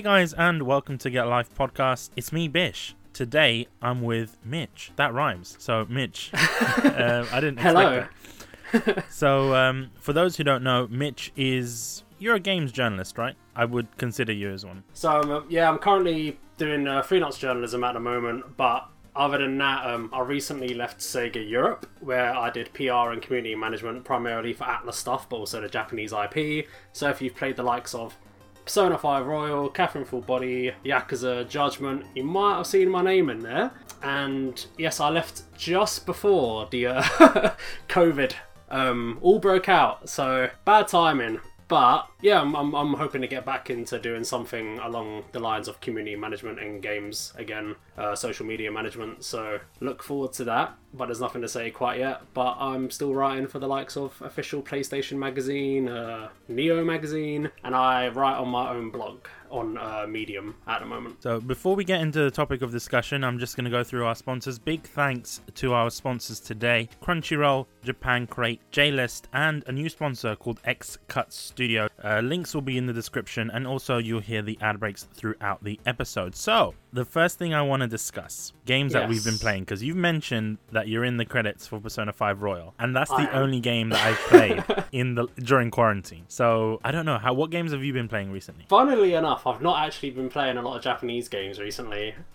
Hey guys, and welcome to Get Life podcast. It's me, Bish. Today I'm with Mitch. That rhymes. So, Mitch, uh, I didn't expect Hello. So, um, for those who don't know, Mitch is you're a games journalist, right? I would consider you as one. So um, yeah, I'm currently doing uh, freelance journalism at the moment, but other than that, um, I recently left Sega Europe, where I did PR and community management primarily for Atlus stuff, but also the Japanese IP. So if you've played the likes of Persona 5 Royal, Catherine Full Body, Yakuza, Judgment, you might have seen my name in there. And yes, I left just before the uh, COVID um, all broke out, so bad timing. But yeah, I'm, I'm, I'm hoping to get back into doing something along the lines of community management in games again, uh, social media management. So look forward to that. But there's nothing to say quite yet. But I'm still writing for the likes of official PlayStation Magazine, uh, Neo Magazine, and I write on my own blog on uh, Medium at the moment. So, before we get into the topic of discussion, I'm just going to go through our sponsors. Big thanks to our sponsors today Crunchyroll, Japan Crate, J List, and a new sponsor called X Cut Studio. Uh, links will be in the description, and also you'll hear the ad breaks throughout the episode. So, the first thing I want to discuss games that we've been playing, because you've mentioned that you're in the credits for Persona 5 Royal, and that's I the am. only game that I've played in the during quarantine. So, I don't know how. What games have you been playing recently? Funnily enough, I've not actually been playing a lot of Japanese games recently.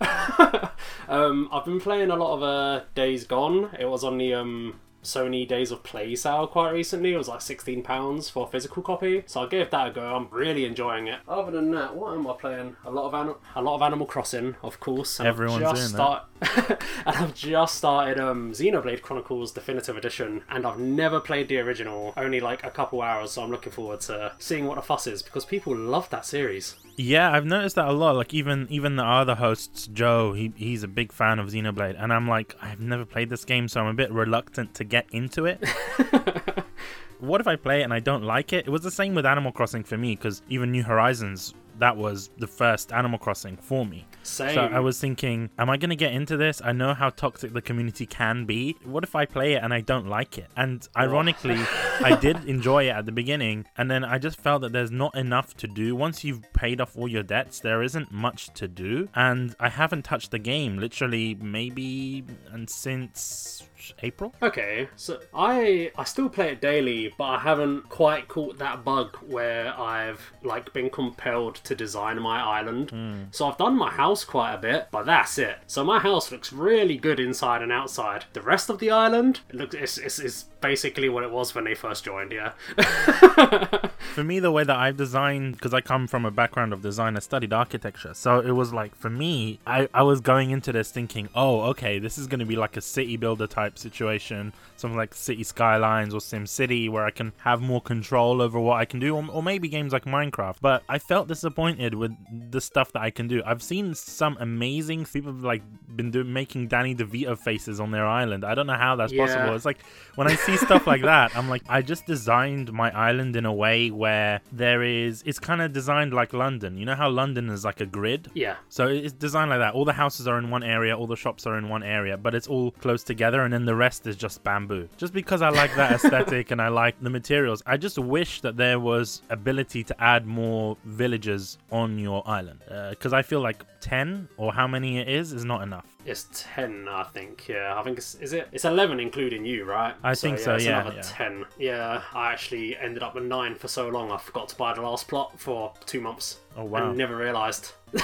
um, I've been playing a lot of uh, Days Gone. It was on the um, Sony Days of Play sale quite recently. It was like sixteen pounds for a physical copy, so I gave that a go. I'm really enjoying it. Other than that, what am I playing? A lot of Ani- a lot of Animal Crossing, of course. and I've Everyone's just that. start- and I've just started um, Xenoblade Chronicles Definitive Edition, and I've never played the original. Only like a couple hours, so I'm looking forward to seeing what the fuss is because people love that series. Yeah, I've noticed that a lot. Like even even the other hosts, Joe, he he's a big fan of Xenoblade, and I'm like, I've never played this game, so I'm a bit reluctant to get into it. what if I play it and I don't like it? It was the same with Animal Crossing for me, because even New Horizons, that was the first Animal Crossing for me. Same. So I was thinking, am I going to get into this? I know how toxic the community can be. What if I play it and I don't like it? And ironically, I did enjoy it at the beginning, and then I just felt that there's not enough to do. Once you've paid off all your debts, there isn't much to do. And I haven't touched the game literally maybe and since April. Okay, so I I still play it daily, but I haven't quite caught that bug where I've like been compelled to design my island. Hmm. So I've done my house quite a bit, but that's it. So my house looks really good inside and outside. The rest of the island, it looks it's, it's, it's basically what it was when they first joined. Yeah. For me, the way that I've designed, because I come from a background of design, I studied architecture. So it was like, for me, I, I was going into this thinking, oh, okay, this is going to be like a city builder type situation, something like City Skylines or Sim City, where I can have more control over what I can do, or, or maybe games like Minecraft. But I felt disappointed with the stuff that I can do. I've seen some amazing people have, like been doing making Danny DeVito faces on their island. I don't know how that's Yeah. possible. It's like when I see stuff like that, I'm like, I just designed my island in a way where there is, it's kind of designed like London. You know how London is like a grid? Yeah. So it's designed like that. All the houses are in one area, all the shops are in one area, but it's all close together, and then the rest is just bamboo. Just because I like that aesthetic and I like the materials, I just wish that there was ability to add more villages on your island. Uh, because I feel like 10 or how many it is is not enough. It's ten, I think. Yeah, I think it's is it? It's eleven, including you, right? I think so, it's yeah, Another yeah. ten. Yeah, I actually ended up with nine for so long. I forgot to buy the last plot for two months. Oh, wow. And never realised.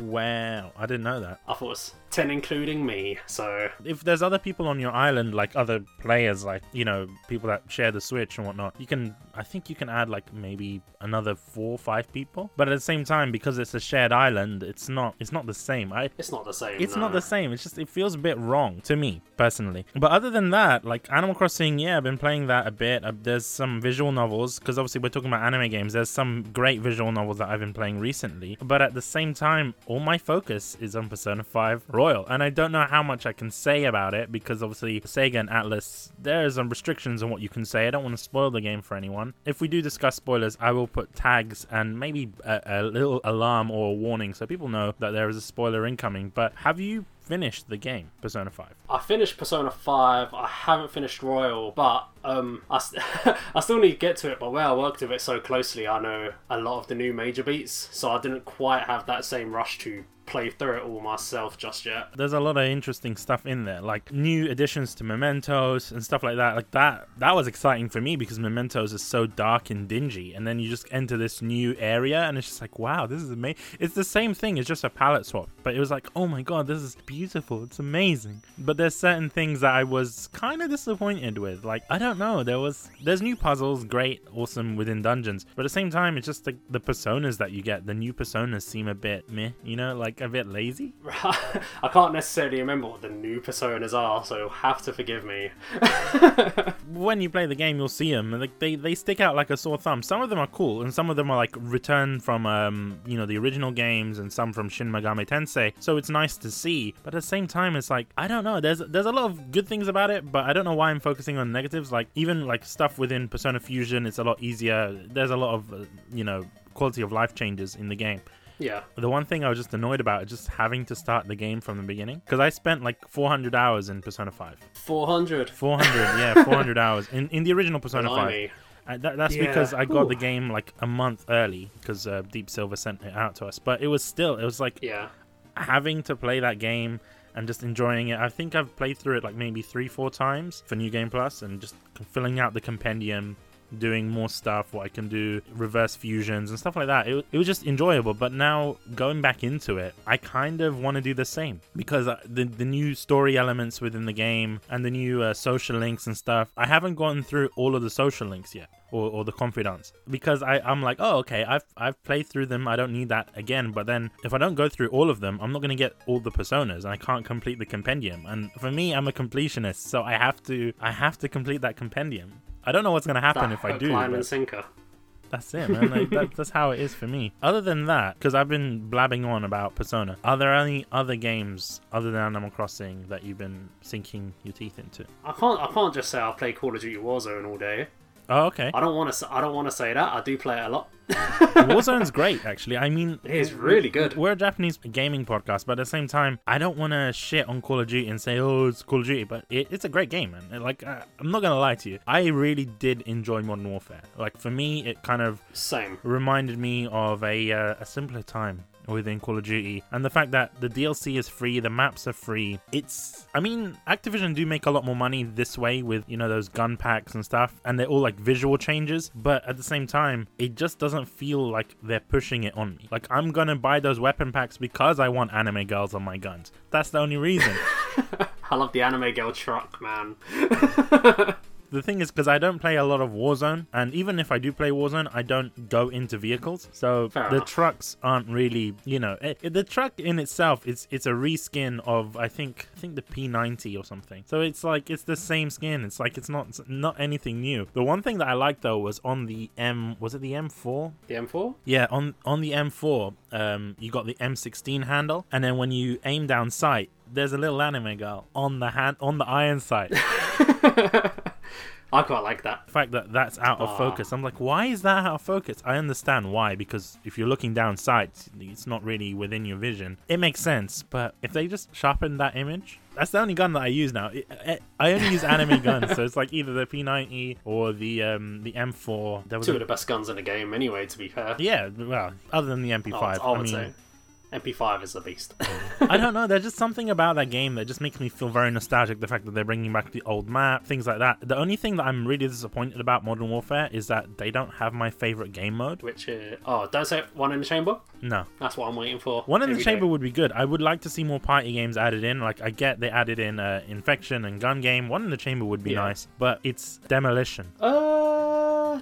Wow, I didn't know that. I thought it was ten, including me. So if there's other people on your island, like other players, like you know, people that share the Switch and whatnot, you can. I think you can add like maybe another four or five people. But at the same time, because it's a shared island, it's not. It's not the same. I. it's not the same. It's no. not the same. It's just it feels a bit wrong to me personally. But other than that, like Animal Crossing, yeah, I've been playing that a bit. Uh, there's some visual novels because obviously we're talking about anime games. There's some great visual novels that I've been playing recently. But at the same time, all my focus is on Persona 5 Royal, and I don't know how much I can say about it because obviously Sega and Atlus, there's some restrictions on what you can say. I don't want to spoil the game for anyone. If we do discuss spoilers, I will put tags and maybe a, a little alarm or a warning so people know know that there is a spoiler incoming. But have you finished the game, Persona 5? I finished Persona 5. I haven't finished Royal, but um, I, st- I still need to get to it. But where I worked with it so closely, I know a lot of the new major beats, so I didn't quite have that same rush to play through it all myself just yet. There's a lot of interesting stuff in there, like new additions to Mementos and stuff like that. Like that, that was exciting for me because Mementos is so dark and dingy, and then you just enter this new area, and it's just like, wow, this is amazing. It's the same thing. It's just a palette swap, but it was like, oh my god, this is beautiful. It's amazing. But there's certain things that I was kind of disappointed with. Like I don't know, there was there's new puzzles, great, awesome within dungeons, but at the same time, it's just like the personas that you get. The new personas seem a bit meh, you know, like a bit lazy. I can't necessarily remember what the new personas are, so have to forgive me. when you play the game, you'll see them, like they they stick out like a sore thumb. Some of them are cool, and some of them are like return from um you know the original games, and some from Shin Megami Tensei. So it's nice to see, but at the same time, it's like I don't know. There's there's a lot of good things about it, but I don't know why I'm focusing on negatives. Like even like stuff within Persona Fusion, it's a lot easier. There's a lot of uh, you know quality of life changes in the game. Yeah. The one thing I was just annoyed about is just having to start the game from the beginning because I spent like 400 hours in Persona 5. 400. 400, yeah, 400 hours in in the original Persona 5. Blimey. Uh, that, that's Yeah. because I got Ooh. the game like a month early because uh, Deep Silver sent it out to us. But it was still, it was like Yeah. having to play that game and just enjoying it. I think I've played through it like maybe three, four times for New Game Plus and just filling out the compendium, doing more stuff, what I can do, reverse fusions and stuff like that. It, it was just enjoyable. But now going back into it, I kind of want to do the same because uh, the, the new story elements within the game and the new uh, social links and stuff, I haven't gone through all of the social links yet. Or, or the confidants because I, I'm like oh okay I've I've played through them I don't need that again but then if I don't go through all of them I'm not gonna get all the personas and I can't complete the compendium and for me I'm a completionist so I have to I have to complete that compendium I don't know what's gonna happen That if I do but- and sinker. that's it, man. Like, that, that's how it is for me. Other than that, because I've been blabbing on about Persona, are there any other games other than Animal Crossing that you've been sinking your teeth into? I can't. I can't just say I play Call of Duty Warzone all day. Oh, okay. I don't want to. I don't want to say that. I do play it a lot. Warzone's great, actually. I mean, It is really good. We're a Japanese gaming podcast, but at the same time, I don't want to shit on Call of Duty and say, "Oh, it's Call of Duty," but it, it's a great game, man. Like, uh, I'm not gonna lie to you, I really did enjoy Modern Warfare. Like, for me, it kind of Same. reminded me of a uh, a simpler time within Call of Duty and the fact that the DLC is free, the maps are free. It's I mean, Activision do make a lot more money this way with, you know, those gun packs and stuff and they're all like visual changes, but at the same time, it just doesn't feel like they're pushing it on me. Like I'm to buy those weapon packs because I want anime girls on my guns. That's the only reason. I love the anime girl truck, man. The thing is, because I don't play a lot of Warzone, and even if I do play Warzone, I don't go into vehicles. So Fair the enough. trucks aren't really, you know, it, it- the truck in itself is it's a reskin of I think I think the P90 or something. So it's like it's the same skin. It's like it's not it's not anything new. The one thing that I liked though was on the M was it the M4? The M4. Yeah, on on the M4, um, you got the M16 handle, and then when you aim down sight, there's a little anime girl on the hand on the iron sight. I quite like that. the fact that that's out of Ah. focus. I'm like, why is that out of focus? I understand why, because if you're looking down sights, it's not really within your vision. It makes sense, but if they just sharpen that image, that's the only gun that I use now. I only use anime guns, so it's like either the P90 or the um, the M4. There was Two a- of the best guns in the game, anyway. To be fair. yeah, well, other than the MP5. would, I would I mean, say. MP5 is the beast. I don't know. There's just something about that game that just makes me feel very nostalgic. The fact that they're bringing back the old map, things like that. The only thing that I'm really disappointed about Modern Warfare is that they don't have my favorite game mode. Which, uh, oh, don't say one in the chamber. No, That's what I'm waiting for. one in the chamber day. would be good. I would like to see more party games added in. Like I get they added in uh, infection and gun game. One in the chamber would be Yeah. nice, but it's demolition. Uh,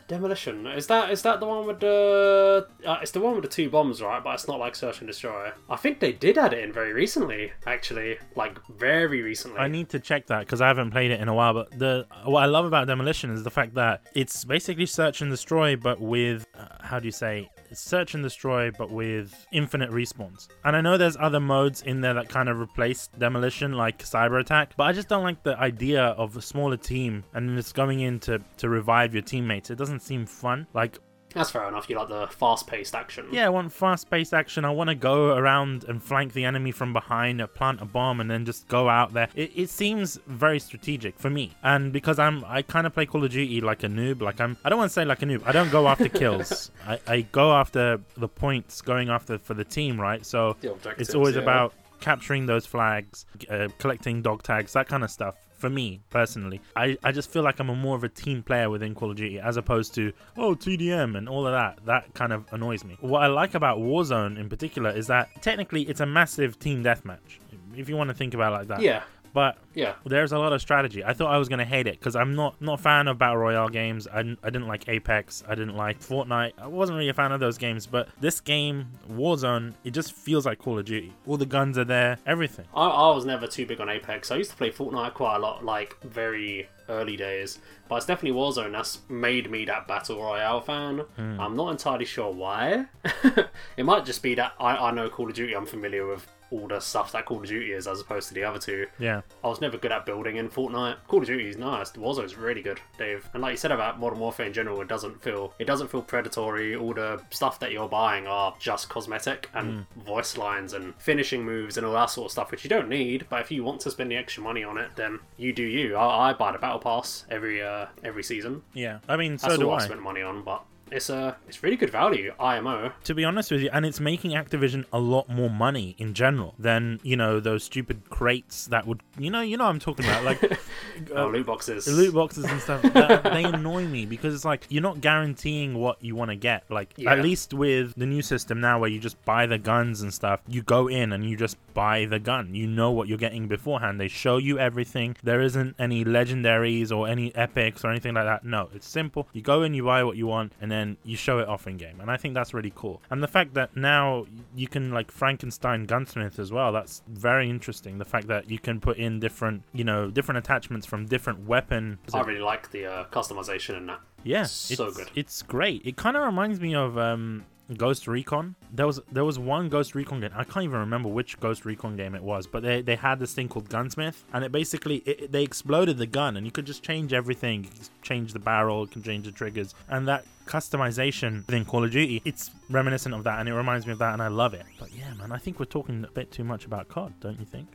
demolition. Is that is that the one with the? Uh, it's the one with the two bombs, right? But it's not like search and destroy. I think they did add it in very recently, actually, like very recently. I need to check that because I haven't played it in a while. But the what I love about demolition is the fact that it's basically search and destroy, but with uh, how do you say? Search and destroy, but with infinite respawns. And I know there's other modes in there that kind of replace demolition, like cyber attack. But I just don't like the idea of a smaller team and it's going in to, to revive your teammates. It doesn't seem fun. Like That's fair enough. You like the fast-paced action. Yeah, I want fast-paced action. I want to go around and flank the enemy from behind, uh, plant a bomb, and then just go out there. It, it seems very strategic for me, and because I'm, I kind of play Call of Duty like a noob. Like I'm, I don't want to say like a noob. I don't go after kills. I, I go after the points, going after for the team, right? So it's always yeah. about capturing those flags, uh, collecting dog tags, that kind of stuff. For me personally, I, I just feel like I'm a more of a team player within Call of Duty as opposed to oh TDM and all of that. That kind of annoys me. What I like about Warzone in particular is that technically it's a massive team deathmatch. If you want to think about it like that. Yeah, But yeah. there's a lot of strategy. I thought I was gonna hate it because I'm not not a fan of battle royale games. I didn't, I didn't like Apex. I didn't like Fortnite. I wasn't really a fan of those games. But this game, Warzone, it just feels like Call of Duty. All the guns are there, everything. I, I was never too big on Apex. I used to play Fortnite quite a lot, like very early days. But it's definitely Warzone that's made me that battle royale fan. Hmm. I'm not entirely sure why. it might just be that I, I know Call of Duty. I'm familiar with all the stuff that Call of Duty is, as opposed to the other two. Yeah, I was never good at building in Fortnite. Call of Duty is nice. The Warzone's really good, Dave. And like you said about Modern Warfare in general, it doesn't feel it doesn't feel predatory. All the stuff that you're buying are just cosmetic and voice lines and finishing moves and all that sort of stuff, which you don't need. But if you want to spend the extra money on it, then you do you. I, I buy the battle pass every uh, every season. yeah. I mean, so That's do all I I. spent money on, but. It's uh, it's really good value, IMO. To be honest with you, and it's making Activision a lot more money in general than you know those stupid crates that would you know you know what I'm talking about like oh, loot boxes. Loot boxes and stuff that, they annoy me because it's like you're not guaranteeing what you want to get like Yeah. at least with the new system now where you just buy the guns and stuff you go in and you just buy the gun you know what you're getting beforehand they show you everything there isn't any legendaries or any epics or anything like that no it's simple you go in you buy what you want and then you show it off in game and i think that's really cool and the fact that now you can like frankenstein gunsmith as well that's very interesting the fact that you can put in different you know different attachments from different weapon I really like the uh, customization in that. yeah, So it's, good. It's great. It kind of reminds me of um, Ghost Recon. There was there was one Ghost Recon game. I can't even remember which Ghost Recon game it was, but they, they had this thing called Gunsmith, and it basically it, they exploded the gun, and you could just change everything. You could change the barrel, you can change the triggers, and that customization within Call of Duty, it's reminiscent of that, and it reminds me of that, and I love it. But yeah, man, I think we're talking a bit too much about COD, don't you think?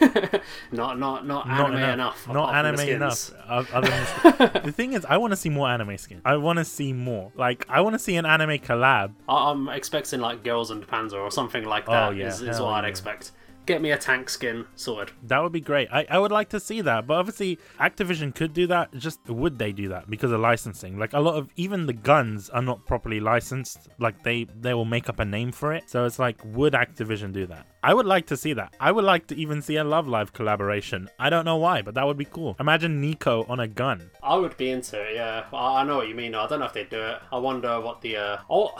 Not not not Not anime enough. Not anime the enough. than the thing is, I want to see more anime skins. I want to see more. Like, I want to see an anime collab. I- I'm expecting like Girls and Panzer or something like oh, that. Oh, yeah, is, is what I'd expect. Get me a tank skin sword. That would be great. I, I would like to see that. But obviously, Activision could do that. Just would they do that because of licensing? Like a lot of even the guns are not properly licensed. Like they they will make up a name for it. So it's like, would Activision do that? I would like to see that. I would like to even see a Love Live collaboration. I don't know why, but that would be cool. Imagine Nico on a gun. I would be into it. Yeah, I, I know what you mean. I don't know if they'd do it. I wonder what the. Uh... Oh,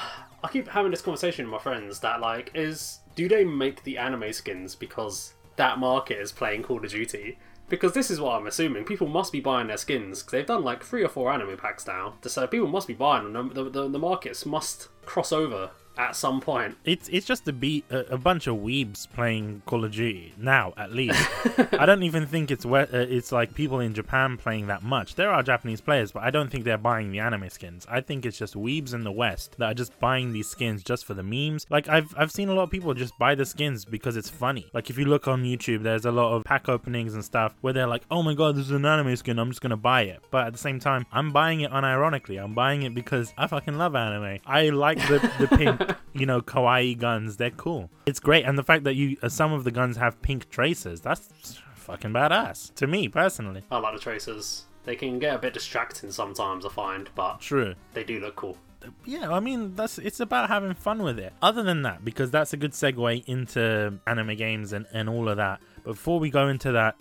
I keep having this conversation with my friends that like is do they make the anime skins because that market is playing Call of Duty? Because this is what I'm assuming. People must be buying their skins because they've done like three or four anime packs now. So people must be buying them. The, the, the markets must cross over at some point. It's it's just a be a, a bunch of weebs playing Call of Duty now, at least. I don't even think it's where uh, it's like people in Japan playing that much. There are Japanese players, but I don't think they're buying the anime skins. I think it's just weebs in the West that are just buying these skins just for the memes. Like I've I've seen a lot of people just buy the skins because it's funny. Like if you look on YouTube, there's a lot of pack openings and stuff where they're like, "Oh my god, this is an anime skin. I'm just gonna buy it." But at the same time, I'm buying it unironically. I'm buying it because I fucking love anime. I like the the pink you know, kawaii guns. They're cool. It's great, and the fact that you uh, some of the guns have pink traces. That's fucking badass to me personally. I like the tracers. They can get a bit distracting sometimes, I find, but True. they do look cool. Yeah, I mean that's it's about having fun with it. Other than that, because that's a good segue into anime games and, and all of that. Before we go into that,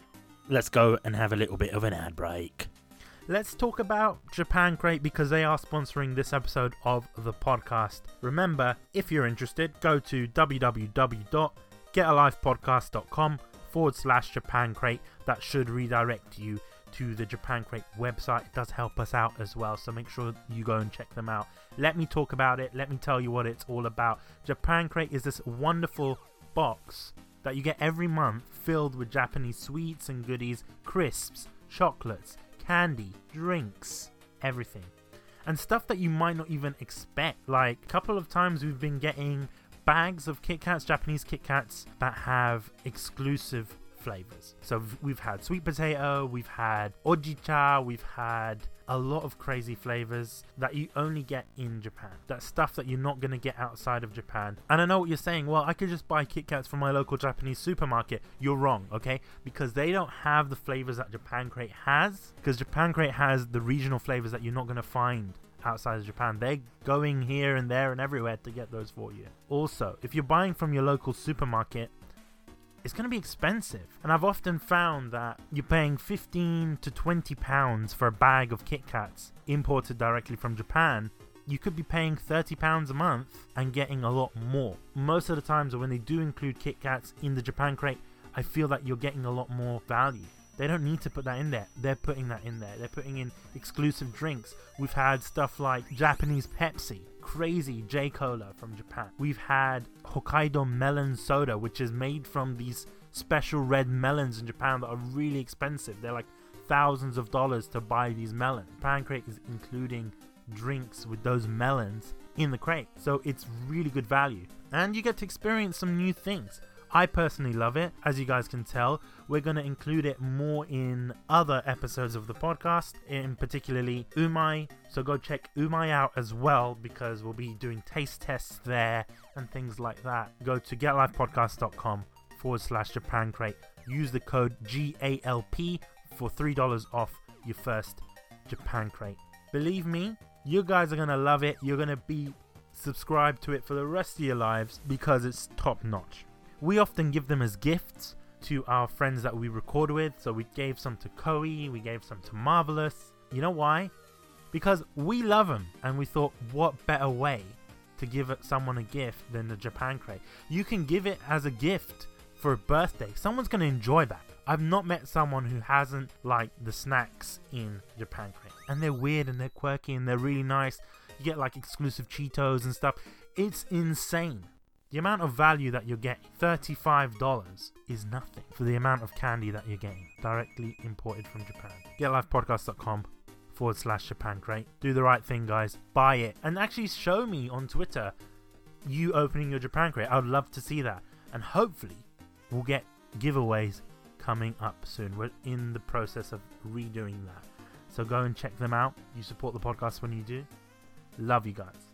let's go and have a little bit of an ad break. Let's talk about Japan Crate because they are sponsoring this episode of the podcast. Remember, if you're interested, go to www.getalifepodcast.com forward slash Japan Crate. That should redirect you to the Japan Crate website. It does help us out as well, so make sure you go and check them out. Let me talk about it. Let me tell you what it's all about. Japan Crate is this wonderful box that you get every month filled with Japanese sweets and goodies, crisps, chocolates, candy, drinks, everything. and stuff that you might not even expect. Like a couple of times we've been getting bags of Kit Kats, Japanese Kit Kats that have exclusive flavors. So we've had sweet potato, we've had hojicha, we've had a lot of crazy flavors that you only get in Japan. That stuff that you're not going to get outside of Japan. And I know what you're saying. Well, I could just buy Kit Kats from my local Japanese supermarket. You're wrong, okay? Because they don't have the flavors that Japan Crate has. Because Japan Crate has the regional flavors that you're not going to find outside of Japan. They're going here and there and everywhere to get those for you. Also, if you're buying from your local supermarket, it's going to be expensive. And I've often found that you're paying 15 to 20 pounds for a bag of Kit Kats imported directly from Japan. You could be paying 30 pounds a month and getting a lot more. Most of the times when they do include Kit Kats in the Japan crate, I feel that you're getting a lot more value. They don't need to put that in there. They're putting that in there. They're putting in exclusive drinks. We've had stuff like Japanese Pepsi, crazy J Cola from Japan. We've had Hokkaido melon soda, which is made from these special red melons in Japan that are really expensive. They're like thousands of dollars to buy these melons. Japan crate is including drinks with those melons in the crate. So it's really good value. And you get to experience some new things. I personally love it. As you guys can tell, we're going to include it more in other episodes of the podcast, in particularly Umai. So go check Umai out as well because we'll be doing taste tests there and things like that. Go to getlifepodcast.com forward slash Japan Crate. Use the code GALP for $3 off your first Japan Crate. Believe me, you guys are going to love it. You're going to be subscribed to it for the rest of your lives because it's top notch. We often give them as gifts to our friends that we record with. So we gave some to Koei, we gave some to Marvelous. You know why? Because we love them and we thought, what better way to give someone a gift than the Japan crate? You can give it as a gift for a birthday. Someone's going to enjoy that. I've not met someone who hasn't liked the snacks in Japan crate. And they're weird and they're quirky and they're really nice. You get like exclusive Cheetos and stuff. It's insane. The amount of value that you're getting, $35, is nothing for the amount of candy that you're getting directly imported from Japan. GetLifePodcast.com forward slash Japan Crate. Do the right thing, guys. Buy it. And actually show me on Twitter you opening your Japan Crate. I would love to see that. And hopefully, we'll get giveaways coming up soon. We're in the process of redoing that. So go and check them out. You support the podcast when you do. Love you guys.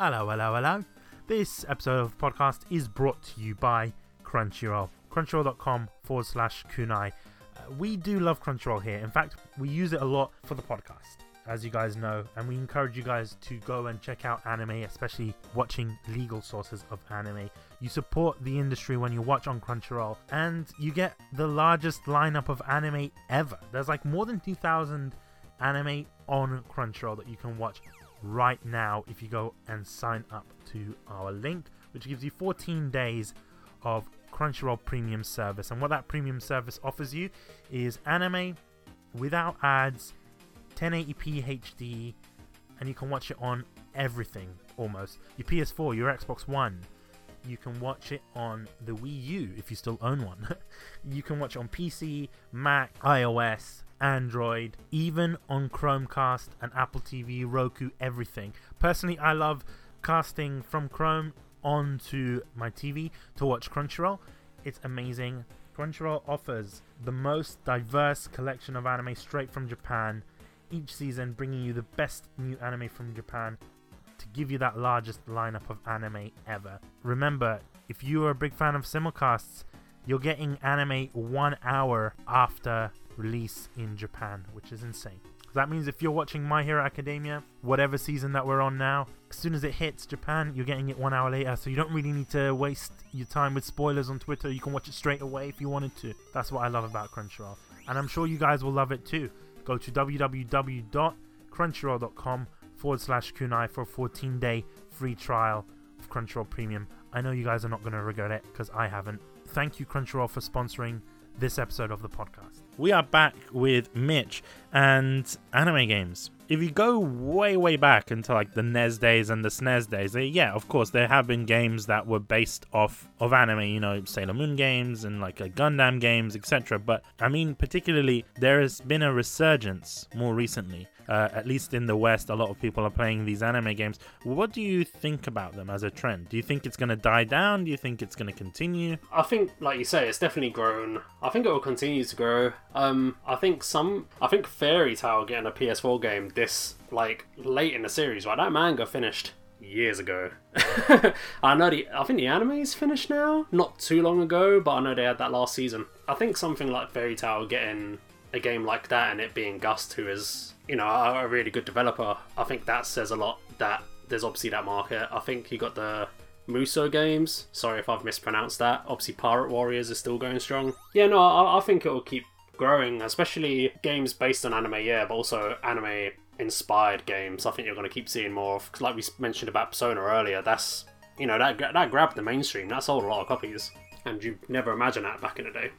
Hello, hello, hello. This episode of the podcast is brought to you by Crunchyroll. Crunchyroll.com forward slash kunai. Uh, we do love Crunchyroll here. In fact, we use it a lot for the podcast, as you guys know, and we encourage you guys to go and check out anime, especially watching legal sources of anime. You support the industry when you watch on Crunchyroll, and you get the largest lineup of anime ever. There's like more than 2,000 anime on Crunchyroll that you can watch right now if you go and sign up to our link, which gives you 14 days of Crunchyroll Premium service. And what that premium service offers you is anime without ads, 1080p HD, and you can watch it on everything almost. Your PS4, your Xbox One. You can watch it on the Wii U if you still own one. you can watch on PC, Mac, iOS, Android, even on Chromecast and Apple TV, Roku, everything. Personally, I love casting from Chrome onto my TV to watch Crunchyroll. It's amazing. Crunchyroll offers the most diverse collection of anime straight from Japan, each season bringing you the best new anime from Japan to give you that largest lineup of anime ever. Remember, if you are a big fan of simulcasts, you're getting anime one hour after release in Japan, which is insane. That means if you're watching My Hero Academia, whatever season that we're on now, as soon as it hits Japan, you're getting it one hour later. So you don't really need to waste your time with spoilers on Twitter. You can watch it straight away if you wanted to. That's what I love about Crunchyroll. And I'm sure you guys will love it too. Go to www.crunchyroll.com forward slash kunai for a 14 day free trial of Crunchyroll Premium. I know you guys are not going to regret it because I haven't. Thank you, Crunchyroll, for sponsoring this episode of the podcast. We are back with Mitch and anime games. If you go way, way back into like the NES days and the SNES days, they, yeah, of course, there have been games that were based off of anime, you know, Sailor Moon games and like uh, Gundam games, etc. But I mean, particularly, there has been a resurgence more recently uh, at least in the West, a lot of people are playing these anime games. What do you think about them as a trend? Do you think it's going to die down? Do you think it's going to continue? I think, like you say, it's definitely grown. I think it will continue to grow. Um, I think some, I think Fairy Tail getting a PS4 game this like late in the series, right? That manga finished years ago. I know the I think the anime is finished now, not too long ago, but I know they had that last season. I think something like Fairy Tail getting a game like that and it being Gust, who is you know a, really good developer, I think that says a lot. That there's obviously that market. I think you got the Muso games. Sorry if I've mispronounced that. Obviously, Pirate Warriors is still going strong. Yeah, no, I, I think it will keep growing, especially games based on anime, yeah, but also anime inspired games. I think you're going to keep seeing more of. Cause like we mentioned about Persona earlier, that's you know that that grabbed the mainstream. That sold a lot of copies and you never imagine that back in the day.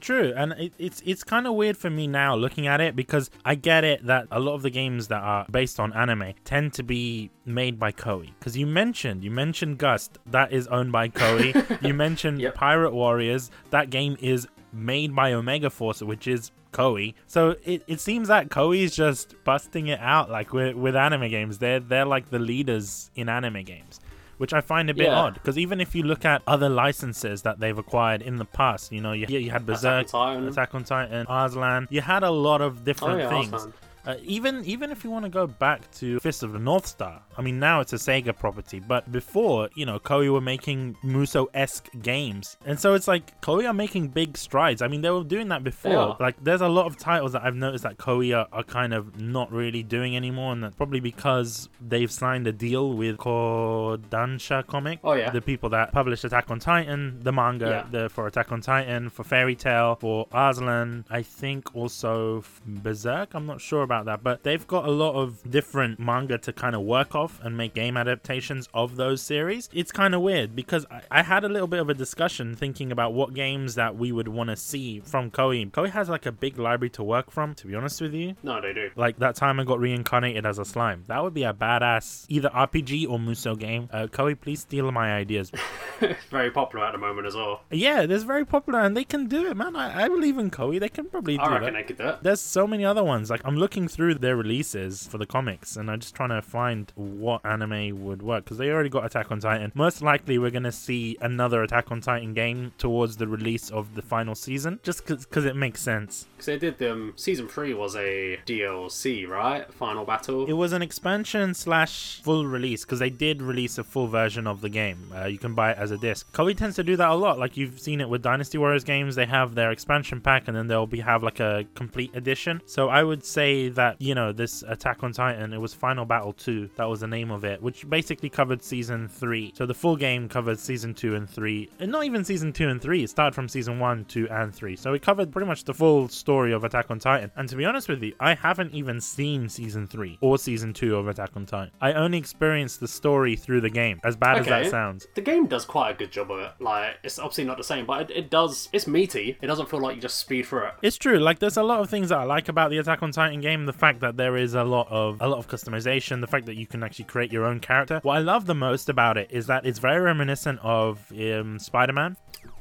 True, and it, it's it's kind of weird for me now looking at it because I get it that a lot of the games that are based on anime tend to be made by Koei. Because you mentioned you mentioned Gust, that is owned by Koei. you mentioned yep. Pirate Warriors, that game is made by Omega Force, which is Koei. So it, it seems that Koei is just busting it out like with, with anime games. They're they're like the leaders in anime games which I find a bit yeah. odd because even if you look at other licenses that they've acquired in the past, you know, you, you had Berserk, Attack on Titan, Attack on Titan Arslan, you had a lot of different oh, yeah, things. Arslan. Uh, even even if you want to go back to Fist of the North Star, I mean now it's a Sega property, but before you know Koei were making Muso esque games, and so it's like Koei are making big strides. I mean they were doing that before. Like there's a lot of titles that I've noticed that Koei are, are, kind of not really doing anymore, and that's probably because they've signed a deal with Kodansha Comic. Oh yeah, the people that published Attack on Titan, the manga yeah. the, for Attack on Titan, for Fairy Tail, for Arslan, I think also Berserk. I'm not sure about about that, but they've got a lot of different manga to kind of work off and make game adaptations of those series. It's kind of weird because I, I, had a little bit of a discussion thinking about what games that we would want to see from Koei. Koei has like a big library to work from, to be honest with you. No, they do. Like that time I got reincarnated as a slime. That would be a badass either RPG or Muso game. Uh, Koei, please steal my ideas. It's very popular at the moment as well. Yeah, it's very popular and they can do it, man. I, I believe in Koei. They can probably do I reckon that. they could do it. There's so many other ones. Like I'm looking through their releases for the comics, and I'm just trying to find what anime would work because they already got Attack on Titan. Most likely, we're gonna see another Attack on Titan game towards the release of the final season, just because it makes sense. Because they did them, season three was a DLC, right? Final Battle. It was an expansion slash full release because they did release a full version of the game. Uh, you can buy it as a disc. Koei tends to do that a lot. Like you've seen it with Dynasty Warriors games, they have their expansion pack and then they'll be have like a complete edition. So I would say that you know this Attack on Titan, it was Final Battle 2. That was the name of it, which basically covered season 3. So the full game covered season 2 and 3. And not even season 2 and 3. It started from season 1, 2, and 3. So it covered pretty much the full story of Attack on Titan. And to be honest with you, I haven't even seen season 3 or season 2 of Attack on Titan. I only experienced the story through the game, as bad okay. as that sounds. The game does quite a good job of it. Like, it's obviously not the same, but it, it does, it's meaty. It doesn't feel like you just speed through it. It's true. Like, there's a lot of things that I like about the Attack on Titan game. The fact that there is a lot of a lot of customization, the fact that you can actually create your own character. What I love the most about it is that it's very reminiscent of um, Spider-Man.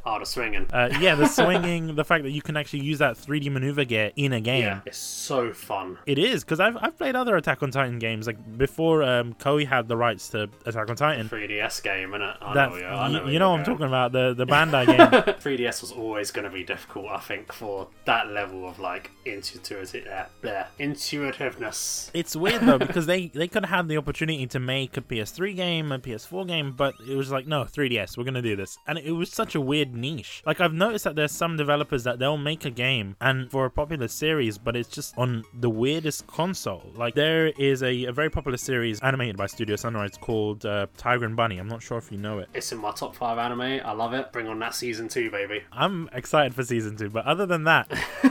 Oh, the swinging. Uh, yeah, the swinging, the fact that you can actually use that 3D maneuver gear in a game. Yeah, it's so fun. It is, because I've, I've played other Attack on Titan games. Like, before um, Koei had the rights to Attack on Titan. The 3DS game, innit? I that, know, yeah, I know you, you know what I'm talking about, the, the Bandai game. 3DS was always going to be difficult, I think, for that level of, like, intuitive, uh, intuitiveness. It's weird, though, because they, they could have had the opportunity to make a PS3 game, a PS4 game, but it was like, no, 3DS, we're going to do this. And it was such a weird niche. Like I've noticed that there's some developers that they'll make a game and for a popular series, but it's just on the weirdest console. Like there is a, a very popular series animated by Studio Sunrise called uh, Tiger and Bunny. I'm not sure if you know it. It's in my top five anime. I love it. Bring on that season two, baby. I'm excited for season two, but other than that,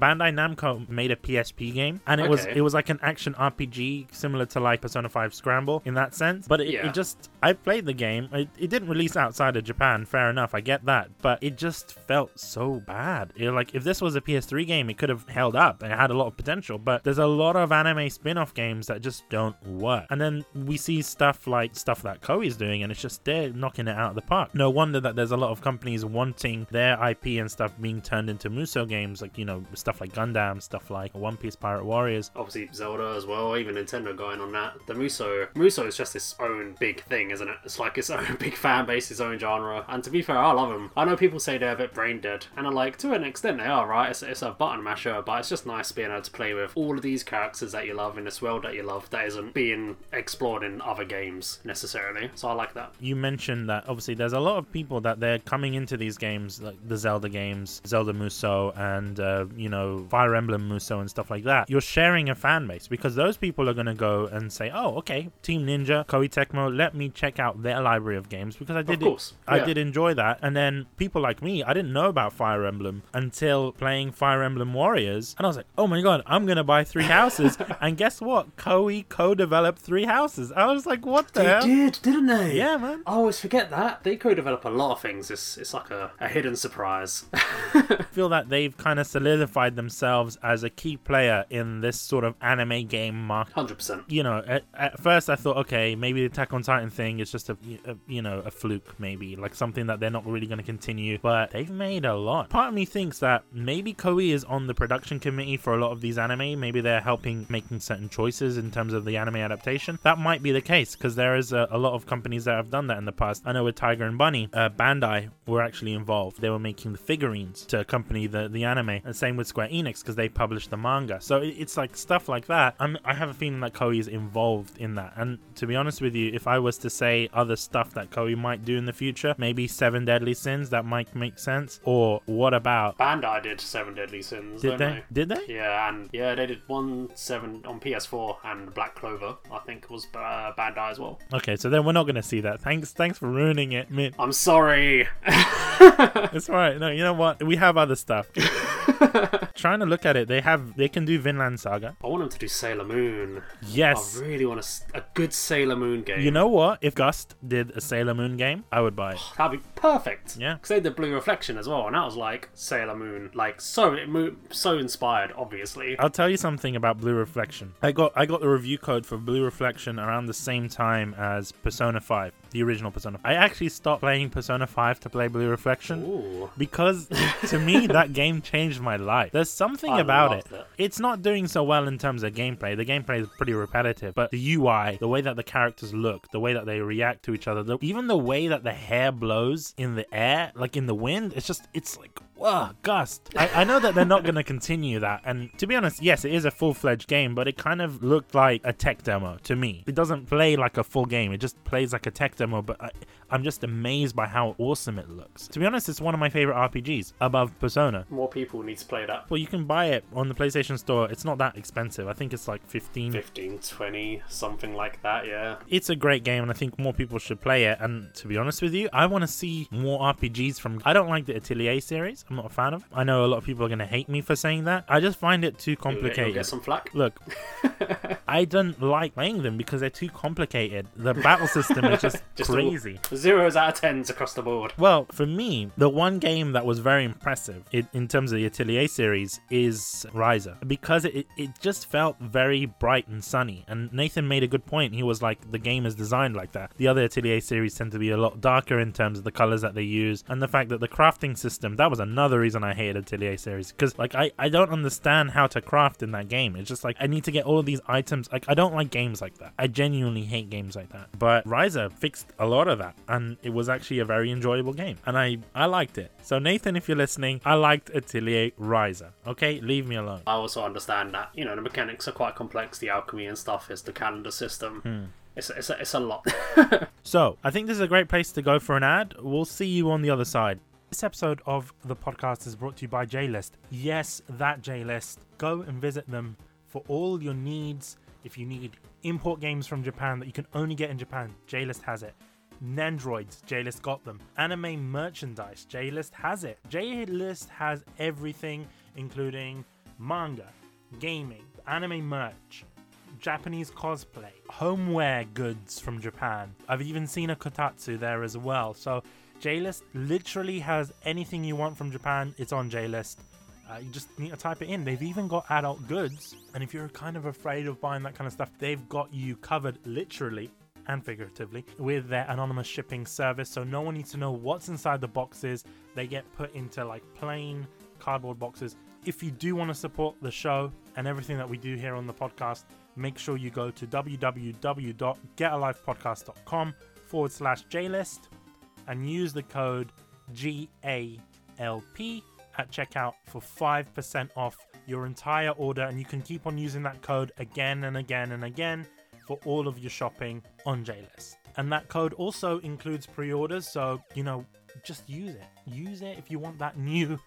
Bandai Namco made a PSP game, and it was it was like an action RPG similar to like Persona 5 Scramble in that sense. But it, Yeah. it just I played the game. It, it didn't release outside of Japan. Fair enough, I get that, but it just felt so bad. Like if this was a PS3 game, it could have held up. It had a lot of potential, but there's a lot of anime spin-off games that just don't work. And then we see stuff like stuff that Koei's doing, and it's just they're knocking it out of the park. No wonder that there's a lot of companies wanting their IP and stuff being turned into Muso games, like you know stuff like Gundam, stuff like One Piece Pirate Warriors. Obviously Zelda as well, even Nintendo going on that. The Muso Muso is just its own big thing, isn't it? It's like its own big fan base, its own genre. And to be fair, I love them. I know people say they're a bit brain dead, and I'm like, to an extent they are, right? It's, it's a button masher, but it's just nice being able to play with all of these characters that you love in this world that you love that isn't being explored in other games necessarily. So I like that. you mentioned that obviously there's a lot of people that they're coming into these games like the zelda games zelda muso and uh, you know fire emblem muso and stuff like that you're sharing a fan base because those people are going to go and say oh okay team ninja koei tecmo let me check out their library of games because i did i yeah. did enjoy that and then people like me i didn't know about fire emblem until playing fire emblem warriors and i was like oh my god i'm going to buy three houses and guess what koei co-developed three houses i was like what the They hell did, didn't they? yeah man I always forget that. They co-develop a lot of things. It's, it's like a, a hidden surprise. I feel that they've kind of solidified themselves as a key player in this sort of anime game market. 100%. You know, at, at first I thought, okay, maybe the Attack on Titan thing is just a, a you know a fluke, maybe like something that they're not really going to continue. But they've made a lot. Part of me thinks that maybe Koei is on the production committee for a lot of these anime. Maybe they're helping making certain choices in terms of the anime adaptation. That might be the case because there is a, a lot of companies that have done that in the past. I know with Tiger and Bunny, uh, Bandai were actually involved. They were making the figurines to accompany the, the anime. And same with Square Enix because they published the manga. So it, it's like stuff like that. I'm, I have a feeling that Koei is involved in that. And to be honest with you, if I was to say other stuff that Koei might do in the future, maybe Seven Deadly Sins, that might make sense. Or what about. Bandai did Seven Deadly Sins, Did don't they? Did they? Yeah, and yeah, they did one seven on PS4 and Black Clover. I think was uh, Bandai as well. Okay, so then we're not gonna see that. Thanks, thanks for ruining it, Mint. I'm sorry. It's alright. No, you know what? We have other stuff. Trying to look at it, they have they can do Vinland Saga. I want them to do Sailor Moon. Yes. I really want a good Sailor Moon game. You know what? If Gust did a Sailor Moon game, I would buy it. That'd be perfect. Yeah. because they did Blue Reflection as well, and that was like Sailor Moon, like so so inspired, obviously. I'll tell you something about Blue Reflection. I got I got the review code for Blue Reflection around the same time as Persona 5, the original Persona. 5. I actually stopped playing Persona 5 to play Blue Reflection. Ooh, because to me that game changed my life. There's something I about it. it. It's not doing so well in terms of gameplay. The gameplay is pretty repetitive, but the UI, the way that the characters look, the way that they react to each other, the, even the way that the hair blows in the air, like in the wind, it's just it's like Whoa, Gust. I, I know that they're not going to continue that. And to be honest, yes, it is a full fledged game, but it kind of looked like a tech demo to me. It doesn't play like a full game, it just plays like a tech demo, but I, I'm just amazed by how awesome it looks. To be honest, it's one of my favorite RPGs above Persona. more people need to play that. Well, you can buy it on the PlayStation Store. It's not that expensive. I think it's like 15. 15, 20, something like that, yeah. It's a great game, and I think more people should play it. And to be honest with you, I want to see more RPGs from. I don't like the Atelier series. I'm not a fan of it. I know a lot of people are going to hate me for saying that. I just find it too You'll get, you'll complicated. get some flack. Look, I don't like playing them because they're too complicated. The battle system is just, Just crazy. Zeros out of tens across the board. Well, for me, the one game that was very impressive in, in terms of the Atelier series is Ryza because it, it just felt very bright and sunny. And Nathan made a good point. He was like, the game is designed like that. The other Atelier series tend to be a lot darker in terms of the colors that they use and the fact that the crafting system, that was another reason I hated Atelier series because, like, I, I don't understand how to craft in that game. It's just like, I need to get all of these items. Like, I don't like games like that. I genuinely hate games like that. But Ryza fixed a lot of that and it was actually a very enjoyable game. And I, I liked it. So, Nathan, if you're listening, I liked Atelier Ryza. Okay, leave me alone. I also understand that, you know, the mechanics are quite complex, the alchemy and stuff is the calendar system. Hmm. It's, it's, a, it's a lot. So, I think this is a great place to go for an ad. We'll see you on the other side. This episode of the podcast is brought to you by JList. Yes, that JList. Go and visit them for all your needs. If you need import games from Japan that you can only get in Japan, JList has it. Nendoroids, JList got them. Anime merchandise, JList has it. JList has everything, including manga, gaming, anime merch, Japanese cosplay, homeware goods from Japan. I've even seen a kotatsu there as well. So JList literally has anything you want from Japan, it's on JList. Uh, you just need to type it in. They've even got adult goods. And if you're kind of afraid of buying that kind of stuff, they've got you covered literally and figuratively with their anonymous shipping service. So no one needs to know what's inside the boxes. They get put into like plain cardboard boxes. If you do want to support the show and everything that we do here on the podcast, make sure you go to www.getalifepodcast.com forward slash JList and use the code GALP at checkout for 5% off your entire order. And you can keep on using that code again and again and again for all of your shopping on JList. And that code also includes pre orders. So, you know, just use it. Use it if you want that new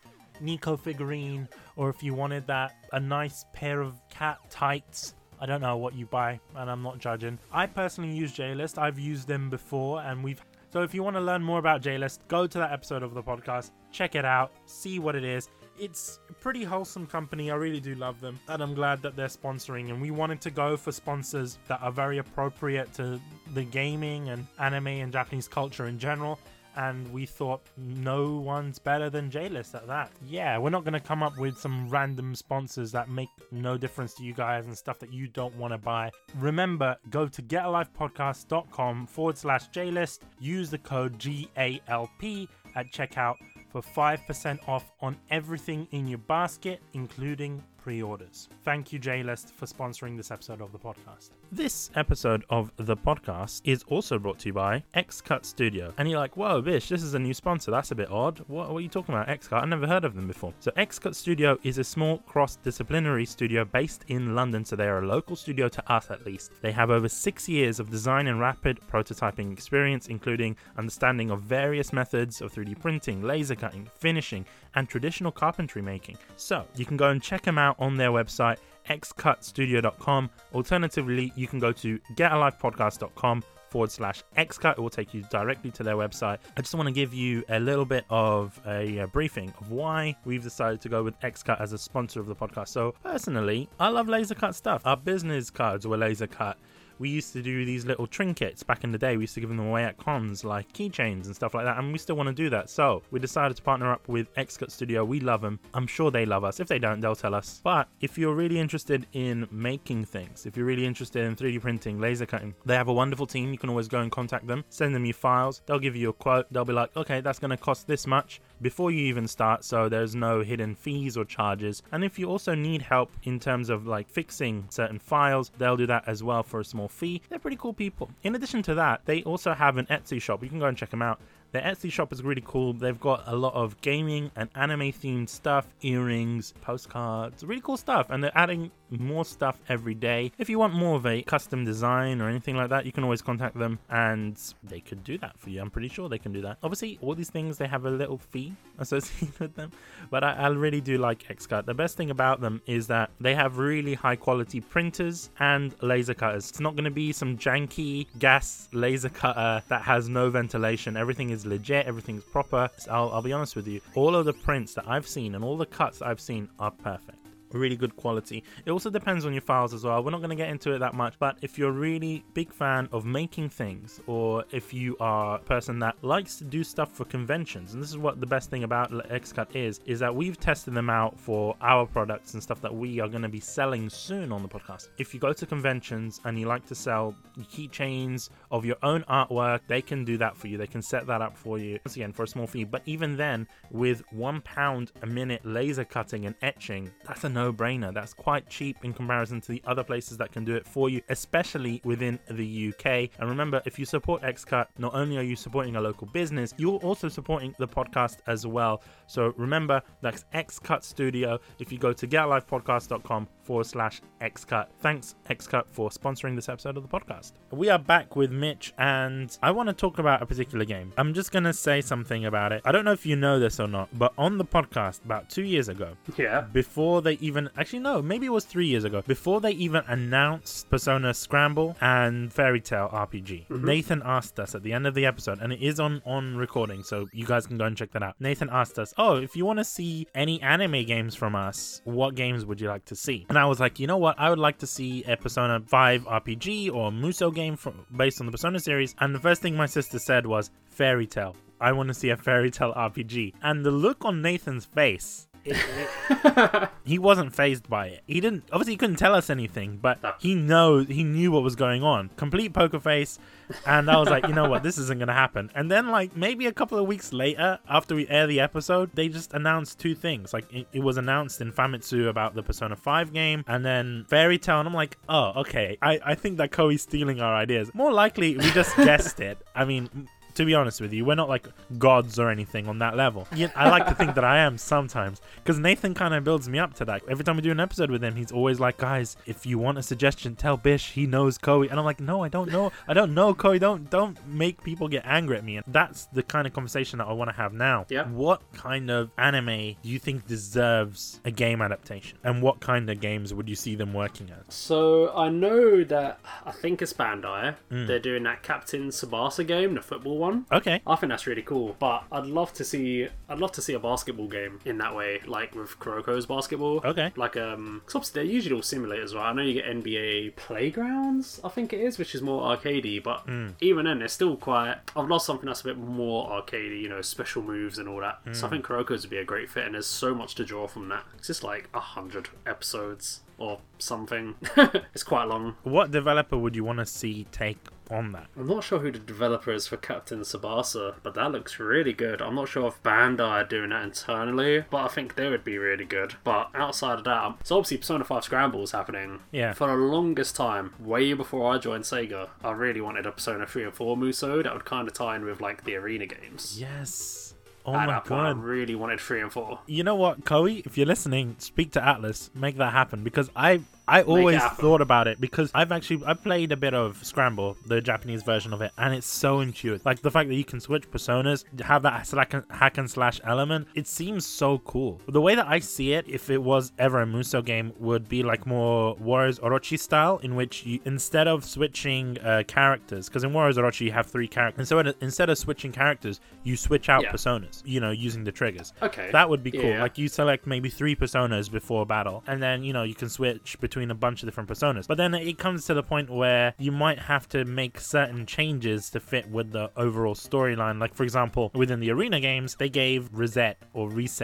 Nico figurine or if you wanted that a nice pair of cat tights. I don't know what you buy, and I'm not judging. I personally use JList. I've used them before, and we've so if you want to learn more about JList, go to that episode of the podcast, check it out, see what it is. It's a pretty wholesome company. I really do love them, and I'm glad that they're sponsoring. And we wanted to go for sponsors that are very appropriate to the gaming and anime and Japanese culture in general and we thought no one's better than JList at that. Yeah, we're not going to come up with some random sponsors that make no difference to you guys and stuff that you don't want to buy. Remember, go to getalifepodcast.com forward slash JList, use the code GALP at checkout for 5% off on everything in your basket, including pre orders. Thank you, JList, for sponsoring this episode of the podcast. This episode of the podcast is also brought to you by Xcut Studio. And you're like, whoa, Bish, this is a new sponsor. That's a bit odd. What, what are you talking about, Xcut? I've never heard of them before. So, Xcut Studio is a small cross disciplinary studio based in London. So, they are a local studio to us at least. They have over six years of design and rapid prototyping experience, including understanding of various methods of 3D printing, laser cutting, finishing, and traditional carpentry making. So, you can go and check them out on their website, xcutstudio.com. Alternatively, you can go to getalifepodcast.com forward slash xcut. It will take you directly to their website. I just want to give you a little bit of a, a, briefing of why we've decided to go with xcut as a sponsor of the podcast. So, personally, I love laser cut stuff. Our business cards were laser cut we used to do these little trinkets back in the day. We used to give them away at cons, like keychains and stuff like that, and we still want to do that. So we decided to partner up with Xcut Studio. We love them. I'm sure they love us. If they don't, they'll tell us. But if you're really interested in making things, if you're really interested in 3D printing, laser cutting, they have a wonderful team. You can always go and contact them, send them your files. They'll give you a quote. They'll be like, okay, that's going to cost this much before you even start, so there's no hidden fees or charges. And if you also need help in terms of like fixing certain files, they'll do that as well for a small fee. They're pretty cool people. In addition to that, they also have an Etsy shop. You can go and check them out. Their Etsy shop is really cool. They've got a lot of gaming and anime themed stuff, earrings, postcards, really cool stuff. And they're adding more stuff every day. If you want more of a custom design or anything like that, you can always contact them and they could do that for you. I'm pretty sure they can do that. Obviously, all these things they have a little fee associated with them, but I, I really do like Xcut. The best thing about them is that they have really high quality printers and laser cutters. It's not going to be some janky gas laser cutter that has no ventilation. Everything is legit, everything's proper. I'll, I'll be honest with you, all of the prints that I've seen and all the cuts I've seen are perfect really good quality. It also depends on your files as well. We're not going to get into it that much, but if you're a really big fan of making things, or if you are a person that likes to do stuff for conventions, and this is what the best thing about Xcut is, is that we've tested them out for our products and stuff that we are going to be selling soon on the podcast. If you go to conventions and you like to sell keychains of your own artwork, they can do that for you. They can set that up for you once again for a small fee. But even then, with one pound a minute laser cutting and etching, that's a no no-brainer. That's quite cheap in comparison to the other places that can do it for you, especially within the UK. And remember, if you support Xcut, not only are you supporting a local business, you're also supporting the podcast as well. So remember, that's Xcut Studio. If you go to getalifepodcast.com forward slash xcut. Thanks, xcut, for sponsoring this episode of the podcast. We are back with Mitch, and I want to talk about a particular game. I'm just going to say something about it. I don't know if you know this or not, but on the podcast about two years ago, Yeah. before they even actually no maybe it was three years ago before they even announced persona scramble and fairy tail rpg mm-hmm. nathan asked us at the end of the episode and it is on on recording so you guys can go and check that out nathan asked us oh if you want to see any anime games from us what games would you like to see and i was like you know what? I would like to see a persona 5 rpg or muso game from based on the persona series. And the first thing my sister said was fairy tail. I want to see a fairy tail RPG. And the look on Nathan's face he wasn't phased by it. He didn't obviously he couldn't tell us anything, but No. he knows he knew what was going on. Complete poker face, and I was like, you know what, this isn't gonna happen. And then like maybe a couple of weeks later, after we air the episode, they just announced two things. Like it, it was announced in Famitsu about the Persona 5 game, and then Fairy Tail, and I'm like, oh, okay. I, I think that Koei's stealing our ideas. More likely we just guessed it. I mean to be honest with you, we're not like gods or anything on that level. Yeah, I like to think that I am sometimes because Nathan kind of builds me up to that. Every time we do an episode with him, he's always like, "Guys, if you want a suggestion, tell Bish. He knows Koei." And I'm like, "No, I don't know. I don't know Koei. Don't don't make people get angry at me." And that's the kind of conversation that I want to have now. Yeah. What kind of anime do you think deserves a game adaptation, and what kind of games would you see them working at? So I know that I think it's Bandai. Mm. They're doing that Captain Tsubasa game, the football one. Okay. I think that's really cool, but I'd love to see I'd love to see a basketball game in that way, like with Kuroko's basketball. Okay. Like um, 'cause obviously they're usually all simulators, right? I know you get NBA Playgrounds, I think it is, which is more arcadey, but even then, it's still quite. I've lost something that's a bit more arcadey, you know, special moves and all that. So I think Kuroko's would be a great fit, and there's so much to draw from that. It's just like a hundred episodes or something. it's quite long. What developer would you want to see take on that? I'm not sure who the developer is for Captain Tsubasa, but that looks really good. I'm not sure if Bandai are doing that internally, but I think they would be really good. But outside of that, um, so obviously Persona 5 Scramble is happening. Yeah. For the longest time, way before I joined Sega, I really wanted a Persona 3 and 4 Muso that would kind of tie in with like the arena games. Yes. Oh my point, I god. really wanted 3 and 4. You know what, Koei? If you're listening, speak to Atlus. Make that happen because I I always thought about it because I've actually I played a bit of Scramble, the Japanese version of it, and it's so intuitive. Like the fact that you can switch personas, have that hack and slash element, it seems so cool. The way that I see it, if it was ever a Muso game, would be like more Warriors Orochi style, in which you instead of switching uh, characters, because in Warriors Orochi you have three characters, and so instead of switching characters, you switch out Yeah. personas. You know, using the triggers. Okay. That would be cool. Yeah. Like you select maybe three personas before battle, and then you know you can switch between a bunch of different personas. But then it comes to the point where you might have to make certain changes to fit with the overall storyline. Like for example, within the arena games, they gave Rosette or Rise.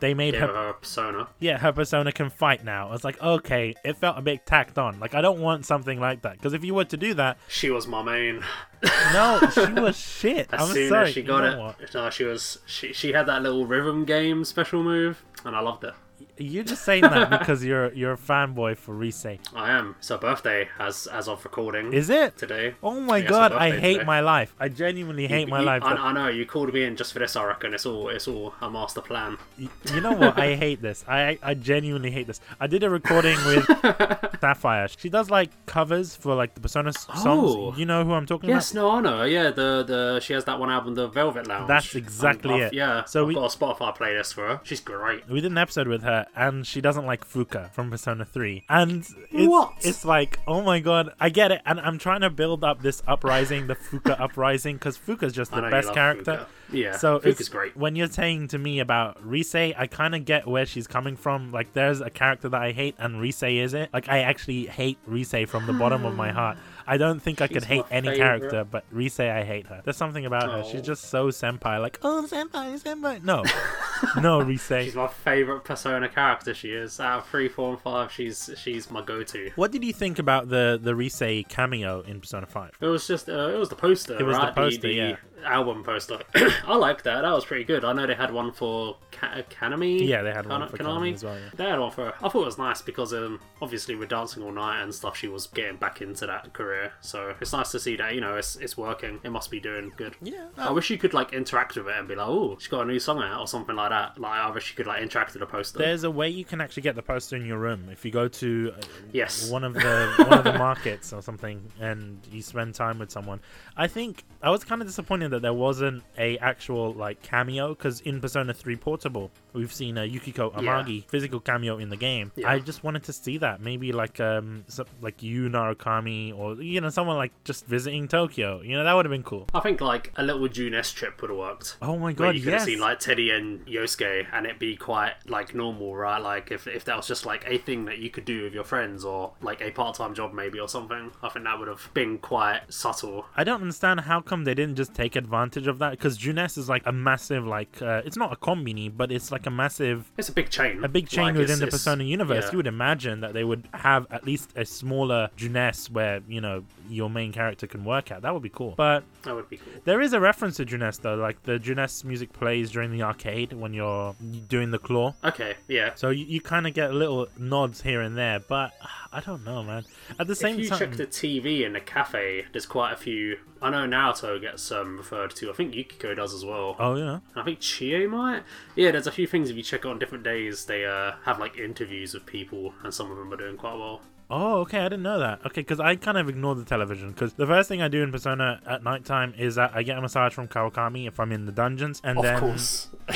They made her, her Persona. yeah, her persona can fight now. I was like, okay, it felt a bit tacked on. Like I don't want something like that because if you were to do that, She was my main. no, she was shit. As I'm soon sorry. as she You got know it, what? no, she was she she had that little rhythm game special move, and I loved it. You're just saying that because you're you're a fanboy for Rise. I am. It's her birthday as as of recording Is it? today. Oh my Yeah, god, I hate today. my life. I genuinely hate my You- life. I, I know you called me in just for this. I reckon it's all it's all a master plan. Y- you know what? I hate this. I I genuinely hate this. I did a recording with Sapphire. She does like covers for like the Persona s- Oh. songs. You know who I'm talking about? Yes, no, I know. Yeah, the the she has that one album, the Velvet Lounge. That's exactly I've- it. Yeah, So so we- I've got a Spotify playlist for her. She's great. We did an episode with her, and she doesn't like Fuka from Persona 3. And it's, What? it's like, oh my god, I get it. And I'm trying to build up this uprising, the Fuka uprising, because Fuka's just the best character. Fuka. Yeah, So Fuka's it's great. When you're saying to me about Rise, I kind of get where she's coming from. Like, there's a character that I hate, and Rise is it. Like, I actually hate Rise from the bottom of my heart. I don't think I could hate any favorite. character, but Rise, I hate her. There's something about her. She's Oh. just so senpai. Like, oh, senpai, senpai. No, no, Rise. She's my favorite Persona character. She is out of three, four, and five. She's she's my go-to. What did you think about the the Rise cameo in Persona 5? It was just uh, it was the poster. It was the right? poster, the, yeah. Album poster. I like that. That was pretty good. I know they had one for Ka- Kanami. Yeah, they had one Kana- for Kanami as well. Yeah. They had one for. I thought it was nice because um, obviously with dancing all night and stuff, she was getting back into that career. So it's nice to see that you know it's it's working. It must be doing good. Yeah, I wish you could like interact with it and be like, oh, she's got a new song out or something like that. Like I wish you could like interact with the poster. There's a way you can actually get the poster in your room if you go to uh, Yes. one of the one of the markets or something and you spend time with someone. I think I was kind of disappointed that there wasn't a actual like cameo because in Persona 3 Portable we've seen a Yukiko Amagi physical cameo in the game. Yeah. I just wanted to see that maybe like um so, like Yu Narukami or you know someone like just visiting Tokyo. You know that would have been cool. I think like a little Junes trip would have worked. Oh my god, you could yes. have seen like Teddy and Yosuke and it be quite like normal, right? Like if, if that was just like a thing that you could do with your friends or like a part time job maybe or something. I think that would have been quite subtle. I don't understand how come they didn't just take advantage of that because Junes is like a massive like uh, it's not a combini but it's like a massive It's a big chain. a big chain Like, within the Persona universe. yeah. You would imagine that they would have at least a smaller Junes where you know your main character can work at. That would be cool. But That would be cool. there is a reference to Junes though, like the Junes music plays during the arcade when you're doing the claw. Okay, yeah. So you, you kind of get little nods here and there, but I don't know, man. At the same time if you time, check the TV in the cafe, there's quite a few. I know Naoto gets um, referred to. I think Yukiko does as well. oh yeah, I think Chie might. Yeah, there's a few things if you check on different days, they uh, have like interviews with people, and some of them are doing quite well. Oh, okay. I didn't know that. Okay, because I kind of ignore the television. Because the first thing I do in Persona at nighttime is that I get a massage from Kawakami if I'm in the dungeons, and Of then course.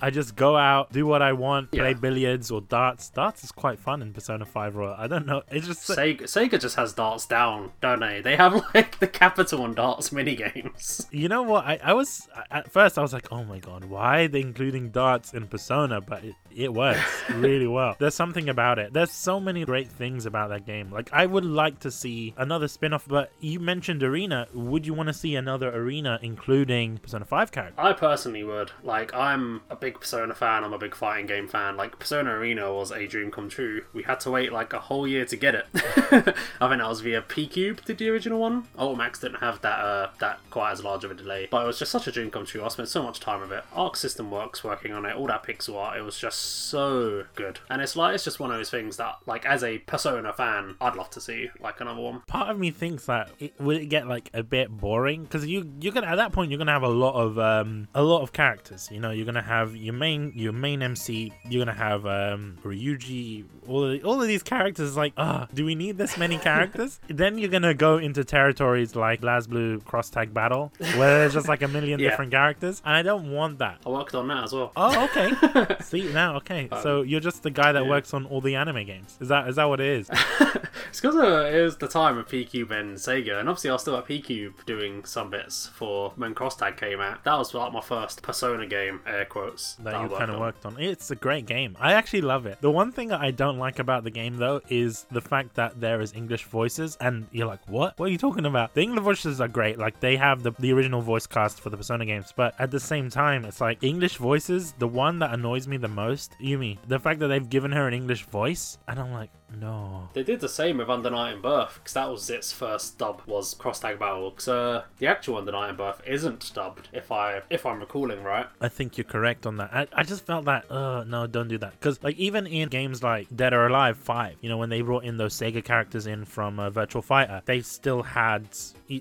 I just go out, do what I want, play Yeah. billiards or darts. Darts is quite fun in Persona 5 Royal. I don't know. It's just Sega, Sega just has darts down, don't they? They have like the capital on darts mini games. you know what? I, I was at first I was like, oh my god, why are they including darts in Persona? But it, it works really well. There's something about it. There's so many great things about that game. Like I would like to see another spin-off. But you mentioned Arena. Would you want to see another Arena including Persona 5 characters? I personally would. Like, I'm a big Persona fan. I'm a big fighting game fan. Like, Persona Arena was a dream come true. We had to wait like a whole year to get it. I think that was via PQube, did the original one. Ultimax didn't have that uh, that quite as large of a delay, but it was just such a dream come true. I spent so much time with it. Arc System Works working on it, all that pixel art. It was just so good. And it's like it's just one of those things that, like, as a Persona fan, I'd love to see like another one. part of me thinks that it would it get like a bit boring because you you're gonna at that point you're gonna have a lot of um a lot of characters you know you're gonna have your main your main mc you're gonna have um ryuji all of, all of these characters like ah do we need this many characters then you're gonna go into territories like BlazBlue cross tag battle where there's just like a million Yeah. different characters and i don't want that I worked on that as well. Oh, okay. See now, okay. So Um, you're just the guy that yeah. works on all the anime games. Is that is that what it is? It's because uh, it was the time of PQube and Sega, and obviously I was still at PQube doing some bits for when Cross Tag came out. That was like my first Persona game, air quotes. that I you kind of worked on. It's a great game. I actually love it. The one thing that I don't like about the game though is the fact that there is English voices, and you're like, what? What are you talking about? The English voices are great. Like they have the the original voice cast for the Persona games, but at the same time, it's like English voices. The one that annoys me the most, Yumi, the fact that they've given her an English voice, and I'm like, no. They did the same with Under Night In-Birth, because that was its first dub was Cross Tag Battle. Because uh, the actual Under Night In-Birth isn't dubbed, if I if I'm recalling right. I think you're correct on that. I, I just felt that, uh, no, don't do that. Because, like, even in games like Dead or Alive 5, you know, when they brought in those Sega characters in from uh, Virtua Fighter, they still had,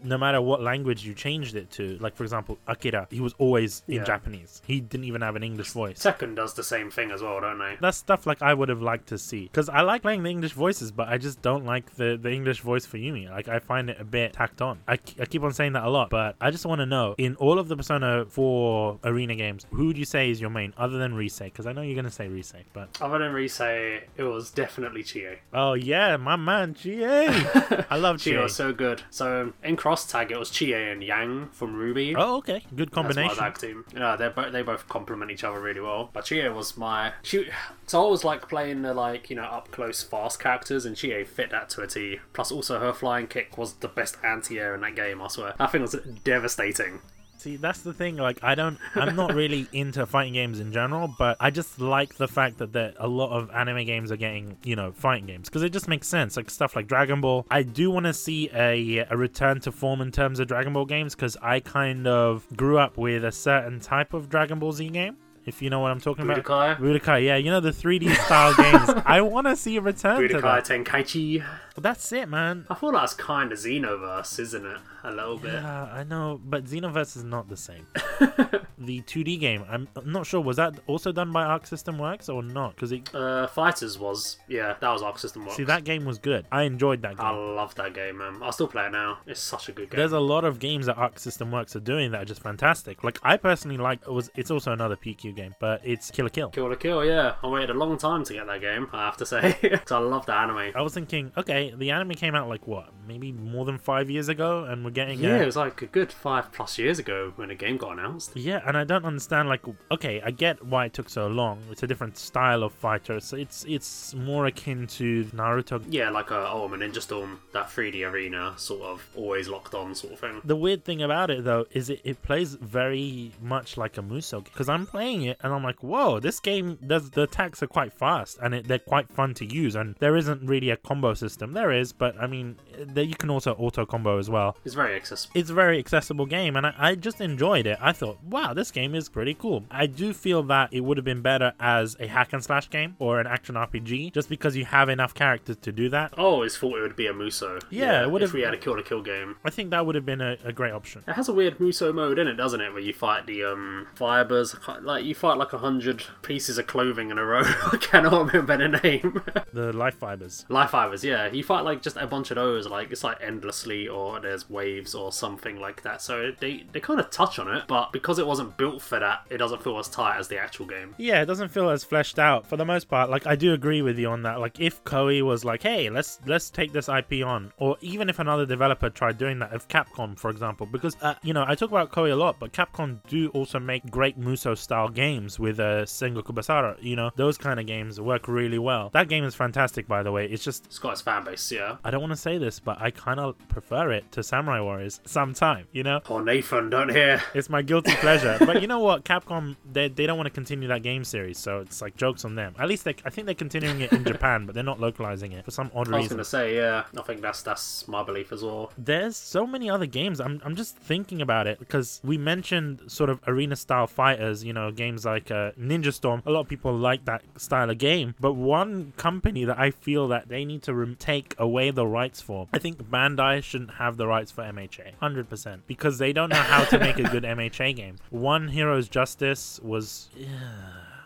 no matter what language you changed it to, like, for example, Akira, he was always in Yeah. Japanese. He didn't even have an English voice. Second does the same thing as well, don't they? That's stuff like I would have liked to see because I like playing the English voices, but I just don't like the, the English voice for Yumi. Like I find it a bit tacked on. I, I keep on saying that a lot, but I just want to know in all of the Persona 4 arena games, who would you say is your main other than Rise? Because I know you're gonna say Rise, but Other than Rise, it was definitely Chie. oh yeah, my man, GA. I love Chie GA. was so good. So in Cross Tag, it was Chie and Yang from RWBY. Oh okay, good That's combination. tag team. Yeah, they bo- they both complement each other really well. But Chie was my she. So I always like playing the like you know up close fast characters, and Chie fit that to a T. Plus, also her flying kick was the best anti-air in that game. I swear, that thing was devastating. See, that's the thing. Like, I don't, I'm not really into fighting games in general, but I just like the fact that there, a lot of anime games are getting, you know, fighting games because it just makes sense. Like stuff like Dragon Ball. I do want to see a, a return to form in terms of Dragon Ball games because I kind of grew up with a certain type of Dragon Ball Z game. If you know what I'm talking about. Budokai. Budokai, yeah, you know the 3D style games. I want to see a return to Budokai that. Tenkaichi. Well that's it, man. I feel that's kind of Xenoverse, isn't it? A little bit. Yeah, I know, but Xenoverse is not the same. the 2D game, I'm not sure. Was that also done by Arc System Works or not? Because it Uh, Fighters was, yeah, that was Arc System Works. see that game was good. I enjoyed that game. I love that game, man. I'll still play it now. It's such a good game. There's a lot of games that Arc System Works are doing that are just fantastic. Like I personally like it was. It's also another PQ game, but it's Kill la Kill. Kill la Kill, yeah. I waited a long time to get that game, I have to say. Because I love the anime. I was thinking, okay, the anime came out like what, maybe more than five years ago, and we're getting Yeah, a- it was like a good five plus years ago when the game got announced. Yeah, and I don't understand. Like, okay, I get why it took so long. It's a different style of fighter. So it's it's more akin to Naruto. Yeah, like a oh, I'm a Ninja Storm, that 3D arena, sort of always locked on sort of thing. The weird thing about it though is it, it plays very much like a Muso because I'm playing it and I'm like, whoa, this game does the attacks are quite fast and it, they're quite fun to use and there isn't really a combo system. There is, but I mean, there you can also auto combo as well. It's very accessible. it's a very accessible game and I, I just enjoyed it. I thought, wow, this game is pretty cool. I do feel that it would have been better as a hack and slash game or an action RPG just because you have enough characters to do that. I always thought it would be a Muso. Yeah, it if we had a kill la kill game. I think that would have been a, a great option. It has a weird Muso mode in it, doesn't it? Where you fight the um fibers, like you fight like a hundred pieces of clothing in a row. I cannot remember the name. The life fibers. Life fibers, yeah. You fight like just a bunch of those, like it's like endlessly, or there's waves or something like that. So they they kind of touch on it, but because it wasn't built for that, it doesn't feel as tight as the actual game. Yeah, it doesn't feel as fleshed out for the most part. Like I do agree with you on that. Like if Koei was like, "Hey, let's let's take this IP on," or even if another developer tried doing that, if Capcom, for example, because uh, you know I talk about Koei a lot, but Capcom do also make great Muso style games with uh, Sengoku Basara. You know those kind of games work really well. That game is fantastic, by the way. It's just It's got its fan base, yeah. I don't want to say this, but I kind of prefer it to Samurai Warriors sometime. You know. Poor Nathan, don't hear. It's my guilty pleasure. but you know what? Capcom, they, they don't want to continue that game series, so it's like jokes on them. At least they, I think they're continuing it in Japan, but they're not localizing it for some odd reason. I was gonna say, yeah. I think that's that's my belief as well. There's so many other games. I'm, I'm just thinking about it because we mentioned sort of arena style fighters, you know, games like uh, Ninja Storm. A lot of people like that style of game, but one company that I feel that they need to rem- take away the rights for, I think Bandai shouldn't have the rights for MHA, 100%, because they don't know how to make a good MHA game. One Heroes Justice was.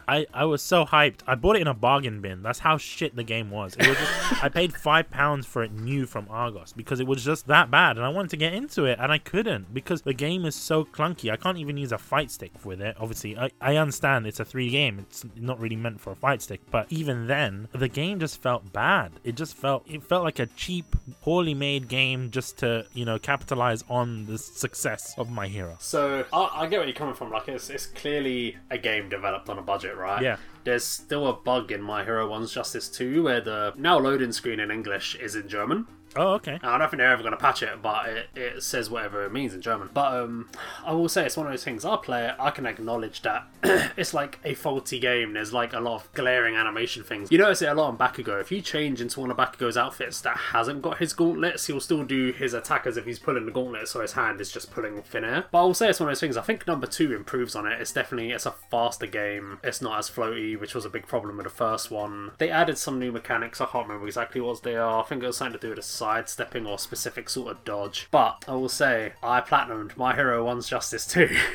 I, I was so hyped. I bought it in a bargain bin. That's how shit the game was. It was just, I paid five pounds for it new from Argos because it was just that bad, and I wanted to get into it, and I couldn't because the game is so clunky. I can't even use a fight stick with it. Obviously, I, I understand it's a 3 game. It's not really meant for a fight stick, but even then, the game just felt bad. It just felt it felt like a cheap, poorly made game just to you know capitalize on the success of My Hero. So I, I get where you're coming from. Like it's, it's clearly a game developed on a budget, right? Yeah. There's still a bug in My Hero One's Justice 2 where the now loading screen in English is in German. Oh, okay. I don't think they're ever going to patch it, but it, it says whatever it means in German. But um, I will say it's one of those things. I play it, I can acknowledge that it's like a faulty game. There's like a lot of glaring animation things. You notice it a lot on Bakugo. If you change into one of Bakugo's outfits that hasn't got his gauntlets, he'll still do his attack as if he's pulling the gauntlet, so his hand is just pulling thin air. But I will say it's one of those things. I think number two improves on it. It's definitely it's a faster game. It's not as floaty, which was a big problem with the first one. They added some new mechanics. I can't remember exactly what they are. I think it was something to do with a sidestepping or specific sort of dodge. But I will say I platinumed My Hero One's Justice 2.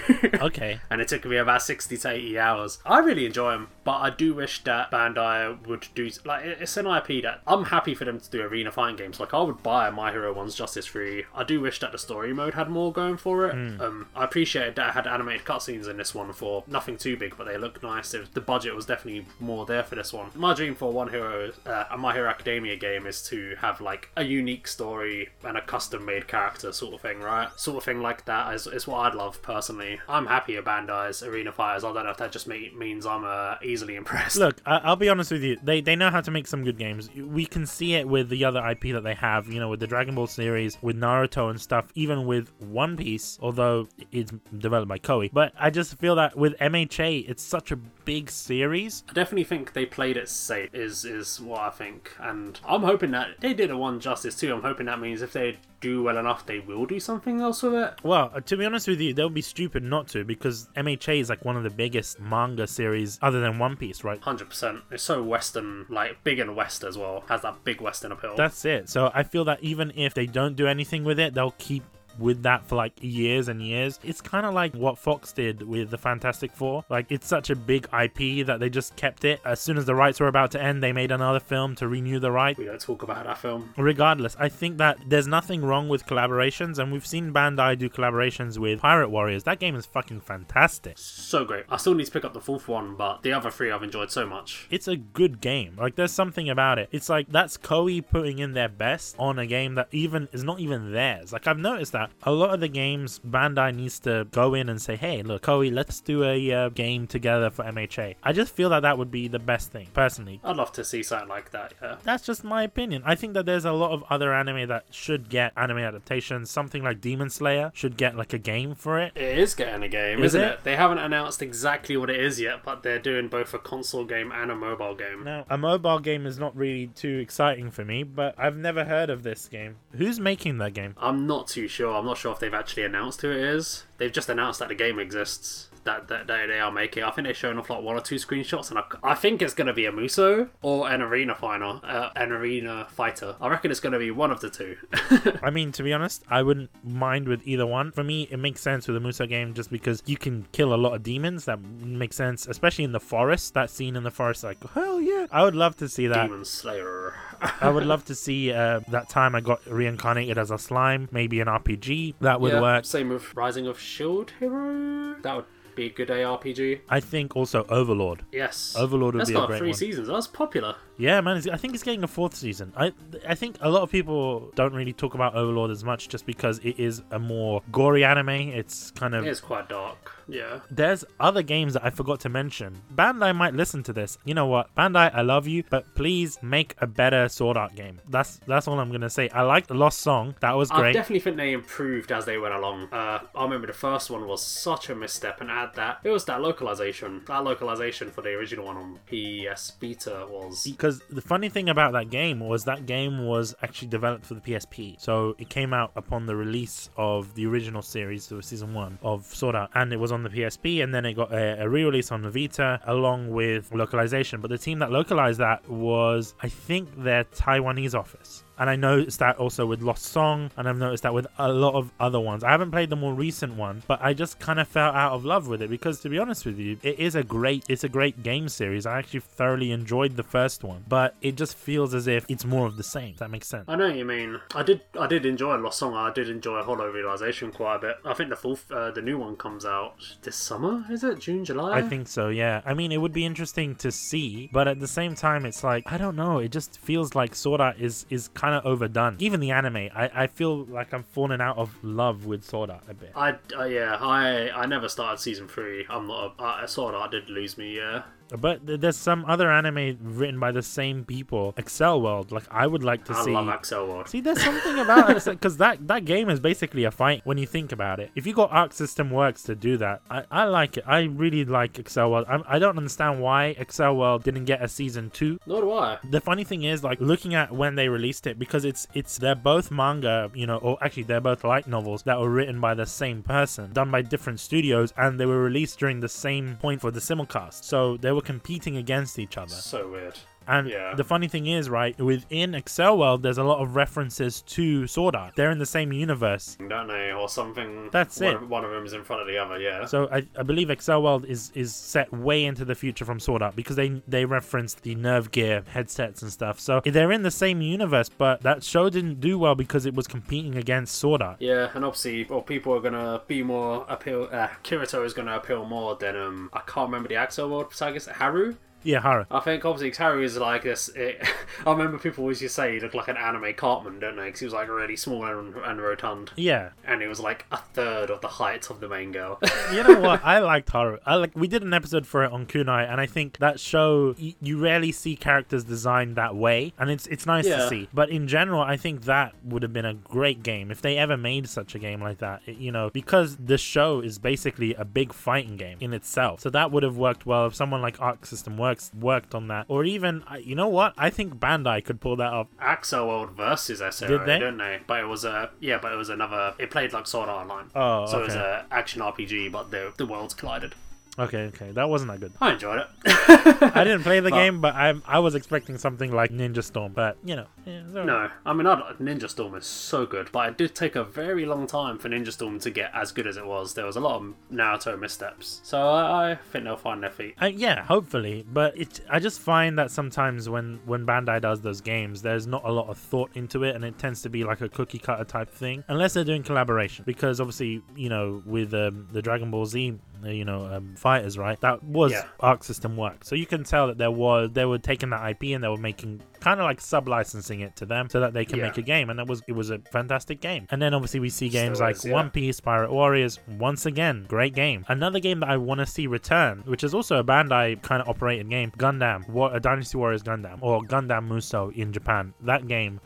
Okay. and it took me about 60 to 80 hours. I really enjoy them, but I do wish that Bandai would do like it's an IP that I'm happy for them to do arena fighting games. Like I would buy My Hero One's Justice 3. I do wish that the story mode had more going for it. Um, I appreciated that it had animated cutscenes in this one for nothing too big, but they look nice. It- the budget was definitely more there for this one. My dream for One Hero, uh, a My Hero Academia game is to have like a unique story and a custom made character sort of thing, right? Sort of thing like that is, is what I'd love personally. I'm happy at Bandai's Arena Fighters. I don't know if that just me- means I'm uh, easily impressed. Look, I- I'll be honest with you. They they know how to make some good games. We can see it with the other IP that they have. You know, with the Dragon Ball series, with Naruto and stuff. Even with One Piece, although it's developed by Koei. But I just feel that with MHA, it's such a big series. I definitely think they played it safe. Is is what I think, and I'm hoping that they did a one justice too. I'm hoping that means if they do well enough, they will do something else with it. Well, uh, to be honest with you, they'll be stupid not to because MHA is like one of the biggest manga series other than One Piece, right? Hundred percent. It's so Western, like big and West as well. Has that big Western appeal. That's it. So I feel that even if they don't do anything with it, they'll keep with that for like years and years. It's kind of like what Fox did with the Fantastic Four. Like it's such a big IP that they just kept it. As soon as the rights were about to end, they made another film to renew the right. we don't talk about that film. Regardless, I think that there's nothing wrong with collaborations, and we've seen Bandai do collaborations with Pirate Warriors. That game is fucking fantastic. So great. I still need to pick up the fourth one, but the other three I've enjoyed so much. It's a good game. Like there's something about it. It's like that's Koei putting in their best on a game that even is not even theirs. Like I've noticed that a lot of the games Bandai needs to go in and say, "Hey, look, Koei, let's do a uh, game together for MHA." I just feel that that would be the best thing, personally. I'd love to see something like that. Yeah. That's just my opinion. I think that there's a lot of other anime that should get anime adaptations. Something like Demon Slayer should get like a game for it. It is getting a game, Is isn't it? it? They haven't announced exactly what it is yet, but they're doing both a console game and a mobile game. Now, a mobile game is not really too exciting for me, but I've never heard of this game. Who's making that game? I'm not too sure. I'm not sure if they've actually announced who it is. They've just announced that the game exists. That, that, they are making. I think they're showing off like one or two screenshots, and I, I think it's going to be a Muso or an arena fighter. Uh, an arena fighter. I reckon it's going to be one of the two. I mean, to be honest, I wouldn't mind with either one. For me, it makes sense with the Muso game just because you can kill a lot of demons. That makes sense, especially in the forest. That scene in the forest, like, hell yeah. I would love to see that. Demon Slayer. I would love to see uh, that time I got reincarnated as a slime, maybe an RPG. That would Yeah, work. Same with Rising of Shield Hero. That would be a good ARPG. I think also Overlord. Yes. Overlord would That's be a got great three one. seasons. That's popular. Yeah, man. I think it's getting a fourth season. I I think a lot of people don't really talk about Overlord as much just because it is a more gory anime. It's kind of It is quite dark. Yeah. There's other games that I forgot to mention. Bandai might listen to this. You know what? Bandai, I love you, but please make a better Sword Art game. That's that's all I'm gonna say. I liked the Lost Song. That was great. I definitely think they improved as they went along. Uh, I remember the first one was such a misstep, and add that it was that localization. That localization for the original one on PS Vita was because the funny thing about that game was that game was actually developed for the PSP. So it came out upon the release of the original series, so season one of Sword Art, and it was on the PSP, and then it got a, a re-release on the Vita along with localization. But the team that localized that was, I think, their Taiwanese office. And I noticed that also with Lost Song, and I've noticed that with a lot of other ones. I haven't played the more recent one, but I just kind of fell out of love with it because, to be honest with you, it is a great, it's a great game series. I actually thoroughly enjoyed the first one, but it just feels as if it's more of the same. That makes sense. I know what you mean. I did. I did enjoy Lost Song. I did enjoy Hollow Realization quite a bit. I think the full, uh, the new one comes out this summer. Is it June, July? I think so, yeah. I mean, it would be interesting to see, but at the same time, it's like I don't know. It just feels like Sword Art is is kind of overdone. Even the anime, I, I feel like I'm falling out of love with Sword Art a bit. I uh, yeah. I I never started season three. I'm not. A, I saw that. Did lose me. Yeah. But th- there's some other anime written by the same people, Accel World. Like I would like to I see. love Accel World. See, there's something about it because that that game is basically a fight when you think about it. If you got Arc System Works to do that, I, I like it. I really like Accel World. I, I don't understand why Accel World didn't get a season two. Nor do I. The funny thing is, like looking at when they released it, because it's it's they're both manga, you know, or actually they're both light novels that were written by the same person, done by different studios, and they were released during the same point for the simulcast. So they were competing against each other. So weird. And Yeah. the funny thing is, right, within Accel World, there's a lot of references to Sword Art. They're in the same universe. Don't they? Or something. That's one, it. One of them is in front of the other. Yeah. So I, I believe Accel World is is set way into the future from Sword Art because they they referenced the Nerve Gear headsets and stuff. So they're in the same universe, but that show didn't do well because it was competing against Sword Art. Yeah, and obviously, well, people are gonna be more appeal. Uh, Kirito is gonna appeal more than um. I can't remember the Accel World protagonist. Haru. Yeah, Haru. I think obviously Haru is like this. It, eh, I remember people always used to say he looked like an anime Cartman, don't they? Because he was like really small and, and rotund, Yeah. and he was like a third of the height of the main girl. You know what? I liked Haru. I like. We did an episode for it on Kunai, and I think that show y- you rarely see characters designed that way, and it's it's nice to see. But in general, I think that would have been a great game if they ever made such a game like that. It- you know, because the show is basically a big fighting game in itself, so that would have worked well if someone like Arc System Works worked on that, or even you know what? I think Bandai could pull that off. Accel World versus SAO, Did they? didn't they? But it was a yeah, but it was another. It played like Sword Art Online. Oh, so it was an action RPG, but the the worlds collided. Okay, okay, that wasn't that good. I enjoyed it. I didn't play the But- game, but I I was expecting something like Ninja Storm, but you know, yeah. No, I mean, I'd, Ninja Storm is so good, but it did take a very long time for Ninja Storm to get as good as it was. There was a lot of Naruto missteps, so I, I think they'll find their feet. Uh, yeah, hopefully, but it. I just find that sometimes when when Bandai does those games, there's not a lot of thought into it, and it tends to be like a cookie cutter type thing, unless they're doing collaboration. Because obviously, you know, with um, the Dragon Ball Z, you know, um, fighters, right? That was Yeah. Arc System work, so you can tell that there was they were taking that IP and they were making kind of like sub licensing it to them so that they can Yeah. make a game, and that was it was a fantastic game. And then obviously we see games like is, yeah. One Piece, Pirate Warriors, once again, great game. Another game that I want to see return, which is also a Bandai kind of operated game, Gundam, what a Dynasty Warriors Gundam, or Gundam Muso in Japan. That game,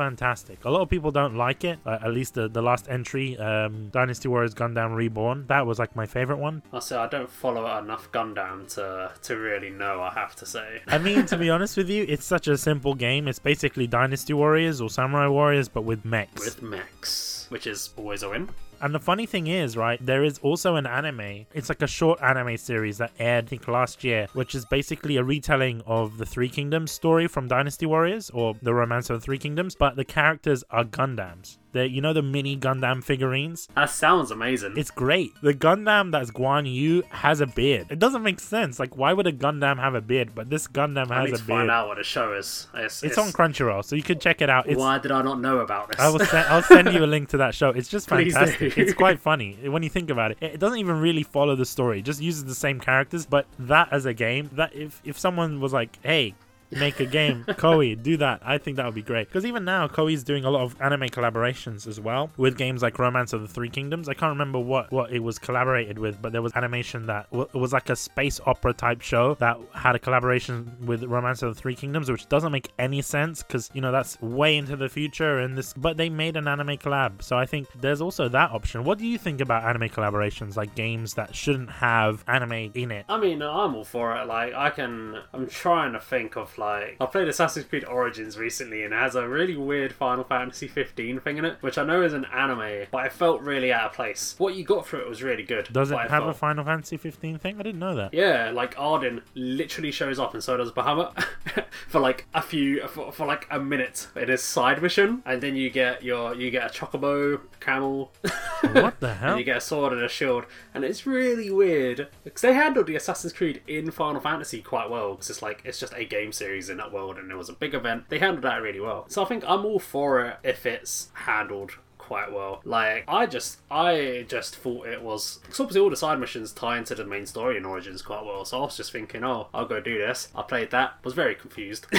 fantastic. A lot of people don't like it. Uh, at least the, the last entry, um, Dynasty Warriors Gundam Reborn, that was like my favorite one. I say I don't follow enough Gundam to to really know. I have to say. I mean, to be honest with you, it's such a simple game. It's basically Dynasty Warriors or Samurai Warriors, but with mechs. With mechs, which is always a win. And the funny thing is, right, there is also an anime. It's like a short anime series that aired, I think, last year, which is basically a retelling of the Three Kingdoms story from Dynasty Warriors or the Romance of the Three Kingdoms, but the characters are Gundams. They're, you know, the mini Gundam figurines? That sounds amazing. It's great. The Gundam that's Guan Yu has a beard. It doesn't make sense. Like, why would a Gundam have a beard? But this Gundam I has need a to beard. find out what the show is. It's, It's on Crunchyroll, so you can check it out. It's, Why did I not know about this? I will send, I'll send you a link to that show. It's just fantastic. It's quite funny when you think about it. It doesn't even really follow the story. It just uses the same characters, but that as a game, that if if someone was like, "Hey, make a game, Koei, do that," I think that would be great. Because even now, Koei's doing a lot of anime collaborations as well with games like Romance of the Three Kingdoms. I can't remember what what it was collaborated with, but there was animation that w- was like a space opera type show that had a collaboration with Romance of the Three Kingdoms, which doesn't make any sense because you know that's way into the future and this. But they made an anime collab, so I think there's also that option. What do you think about anime collaborations, like games that shouldn't have anime in it? I mean, I'm all for it. Like, I can. I'm trying to think of like. I played Assassin's Creed Origins recently, and it has a really weird Final Fantasy 15 thing in it, which I know is an anime, but it felt really out of place. What you got through it was really good. Does it but have a Final Fantasy 15 thing? I didn't know that. Yeah, like Ardyn literally shows up, and so does Bahamut for like a few for, for like a minute in his side mission, and then you get your you get a chocobo camel. What the hell? and you get a sword and a shield, and it's really weird because they handled the Assassin's Creed in Final Fantasy quite well because it's like it's just a game series in that world, and it was a big event. They handled that really well, so I think I'm all for it if it's handled quite well. Like I just I just thought it was because obviously all the side missions tie into the main story in Origins quite well. So I was just thinking, oh, I'll go do this. I played that, was very confused.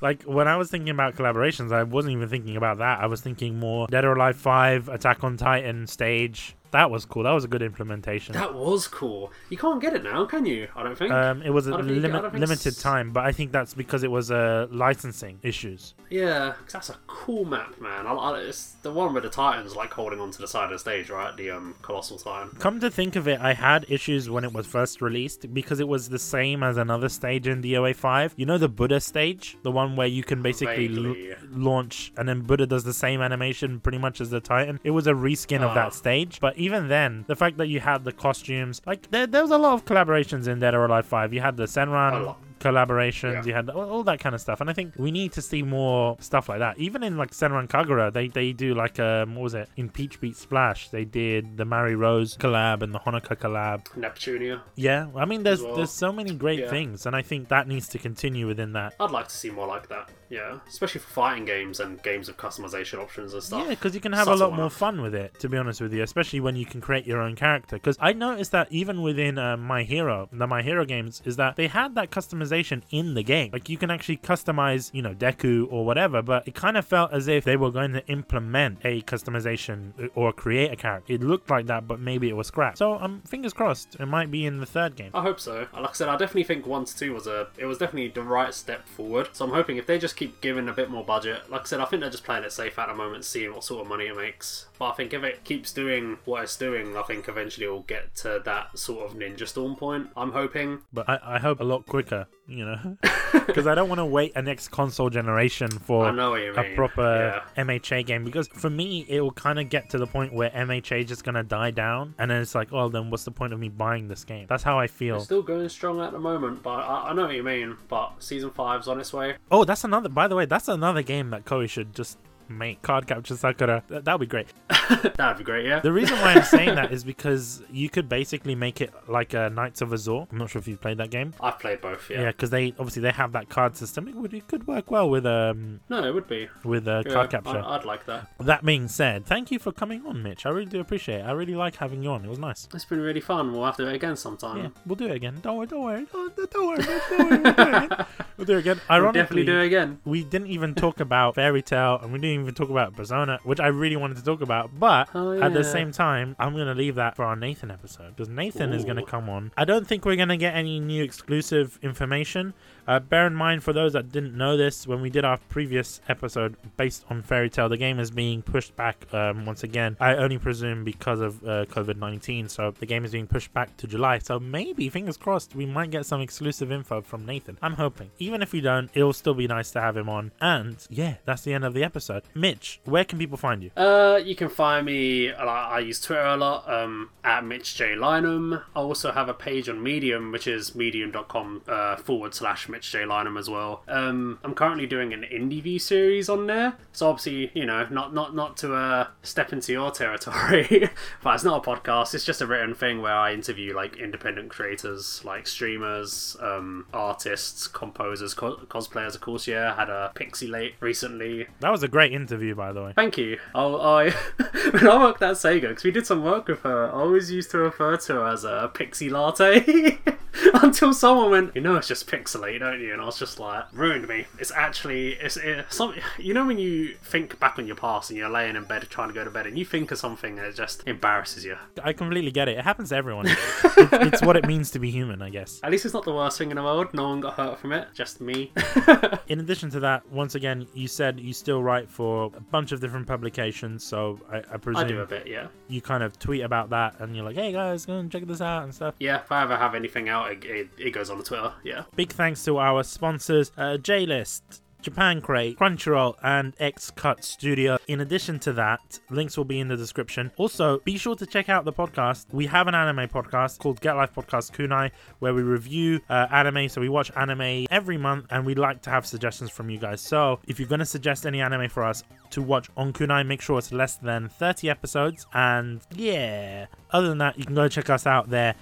Like when I was thinking about collaborations, I wasn't even thinking about that. I was thinking more Dead or Alive 5, Attack on Titan stage. That was cool. That was a good implementation. that was cool. You can't get it now, can you? I don't think. Um, it was a don't think- limit, limited s- time, but I think that's because it was uh, licensing issues. Yeah, that's a cool map, man. I, I, it's the one with the Titans like holding onto the side of the stage, right? The um colossal titan. Come to think of it, I had issues when it was first released because it was the same as another stage in DOA 5. You know the Buddha stage? The one where you can basically l- launch and then Buddha does the same animation pretty much as the Titan. It was a reskin of Ah. that stage, but even then, the fact that you had the costumes, like there, there was a lot of collaborations in Dead or Alive 5. You had the Senran collaborations, Yeah. you had all, all that kind of stuff, and I think we need to see more stuff like that. Even in like Senran Kagura, they they do like um what was it in Peach Beach Splash? They did the Marie Rose collab and the Honoka collab. Neptunia. Yeah, I mean there's well. there's so many great Yeah. things, and I think that needs to continue within that. I'd like to see more like that. Yeah, especially for fighting games and games with customization options and stuff. Yeah, because you can have a lot more fun with it, to be honest with you, especially when you can create your own character. Because I noticed that even within uh, My Hero, the My Hero games, is that they had that customization in the game. Like you can actually customize, you know, Deku or whatever, but it kind of felt as if they were going to implement a customization or create a character. It looked like that, but maybe it was scrapped. So um, fingers crossed, it might be in the third game. I hope so. Like I said, I definitely think one to two was a it was definitely the right step forward. So I'm hoping if they just keep giving a bit more budget, like I said, I think they're just playing it safe at the moment, seeing what sort of money it makes. But I think if it keeps doing what it's doing, I think eventually it'll get to that sort of Ninja Storm point. I'm hoping. But I, I hope a lot quicker, you know, because I don't want to wait a next console generation for I know what you a proper MHA game because for me it will kind of get to the point where MHA is just gonna die down and then it's like oh then what's the point of me buying this game that's how I It's feel still going strong at the moment, but I, I know what you mean. But season five's on its way. oh that's another by the way that's another game that Koei should just make Cardcaptor Sakura that would be great That'd be great, yeah. the reason why I'm saying that is because you could basically make it like a Nights of Azure I'm not sure if you've played that game I've played both, yeah. yeah because they obviously they have that card system it would it could work well with um No, it would be. with a Yeah, card capture I, I'd like that. That being said, thank you for coming on, Mitch. I really do appreciate it. I really like having you on. It was nice. It's been really fun. We'll have to do it again sometime. Yeah, we'll do it again. Don't worry, don't worry, don't, don't worry, don't worry. We'll do it again. We'll do it again. We'll definitely do it again. we didn't even talk about Fairy Tail, and we didn't even talk about Persona, which I really wanted to talk about. But Oh, at the same time, I'm gonna leave that for our Nathan episode because Nathan is gonna come on. I don't think we're gonna get any new exclusive information. Uh, bear in mind, for those that didn't know this, when we did our previous episode based on Fairy Tail, the game is being pushed back um, once again. I only presume because of uh, COVID 19. So the game is being pushed back to July. So maybe, fingers crossed, we might get some exclusive info from Nathan. I'm hoping. Even if we don't, it'll still be nice to have him on. And yeah, that's the end of the episode. Mitch, where can people find you? Uh, you can find me. I use Twitter a lot. Um, at Mitch J. I also have a page on Medium, which is medium.com uh, forward slash Mitch J Lynham as well. Um, I'm currently doing an indie view series on there. So obviously, you know, not not not to uh, step into your territory, but it's not a podcast. It's just a written thing where I interview like independent creators, like streamers, um, artists, composers, co- cosplayers. Of course, yeah. Had a Pixie Late recently. That was a great interview, by the way. Thank you. I, I when I worked at Sega, because we did some work with her, I always used to refer to her as a pixie latte. Until someone went, you know, it's just pixelate, don't you? And I was just like, ruined me. It's actually, it's, it's some, you know, when you think back on your past and you're laying in bed trying to go to bed and you think of something that just embarrasses you. I completely get it. It happens to everyone. it, it's what it means to be human, I guess. At least it's not the worst thing in the world. No one got hurt from it, just me. In addition to that, once again, you said you still write for a bunch of different publications, so I, I I presume do a bit, yeah. you kind of tweet about that and you're like, hey guys, go and check this out and stuff. Yeah, if I ever have anything out, it, it, it goes on the Twitter, yeah. Big thanks to our sponsors, uh, JList. Japan Crate, Crunchyroll, and X Cut Studio. In addition to that, links will be in the description. Also, be sure to check out the podcast. We have an anime podcast called Get Life Podcast Kunai, where we review uh, anime. So we watch anime every month, and we like to have suggestions from you guys. So if you're going to suggest any anime for us to watch on Kunai, make sure it's less than 30 episodes. And yeah, other than that, you can go check us out there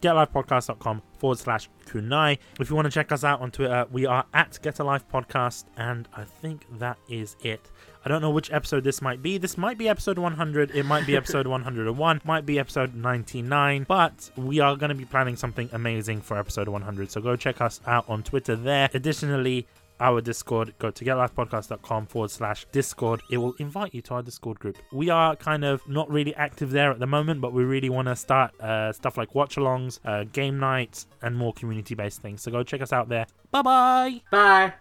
getlifepodcast.com forward slash kunai. If you want to check us out on Twitter, we are at Get a Life Podcast, and I think that is it. I don't know which episode this might be. This might be episode 100, it might be episode 101, might be episode 99, but we are going to be planning something amazing for episode 100. So go check us out on Twitter there. Additionally, our Discord. Go to getlifepodcast.com forward slash Discord. It will invite you to our Discord group. We are kind of not really active there at the moment, but we really want to start uh, stuff like watch alongs, uh, game nights, and more community based things. So go check us out there. Bye bye. Bye!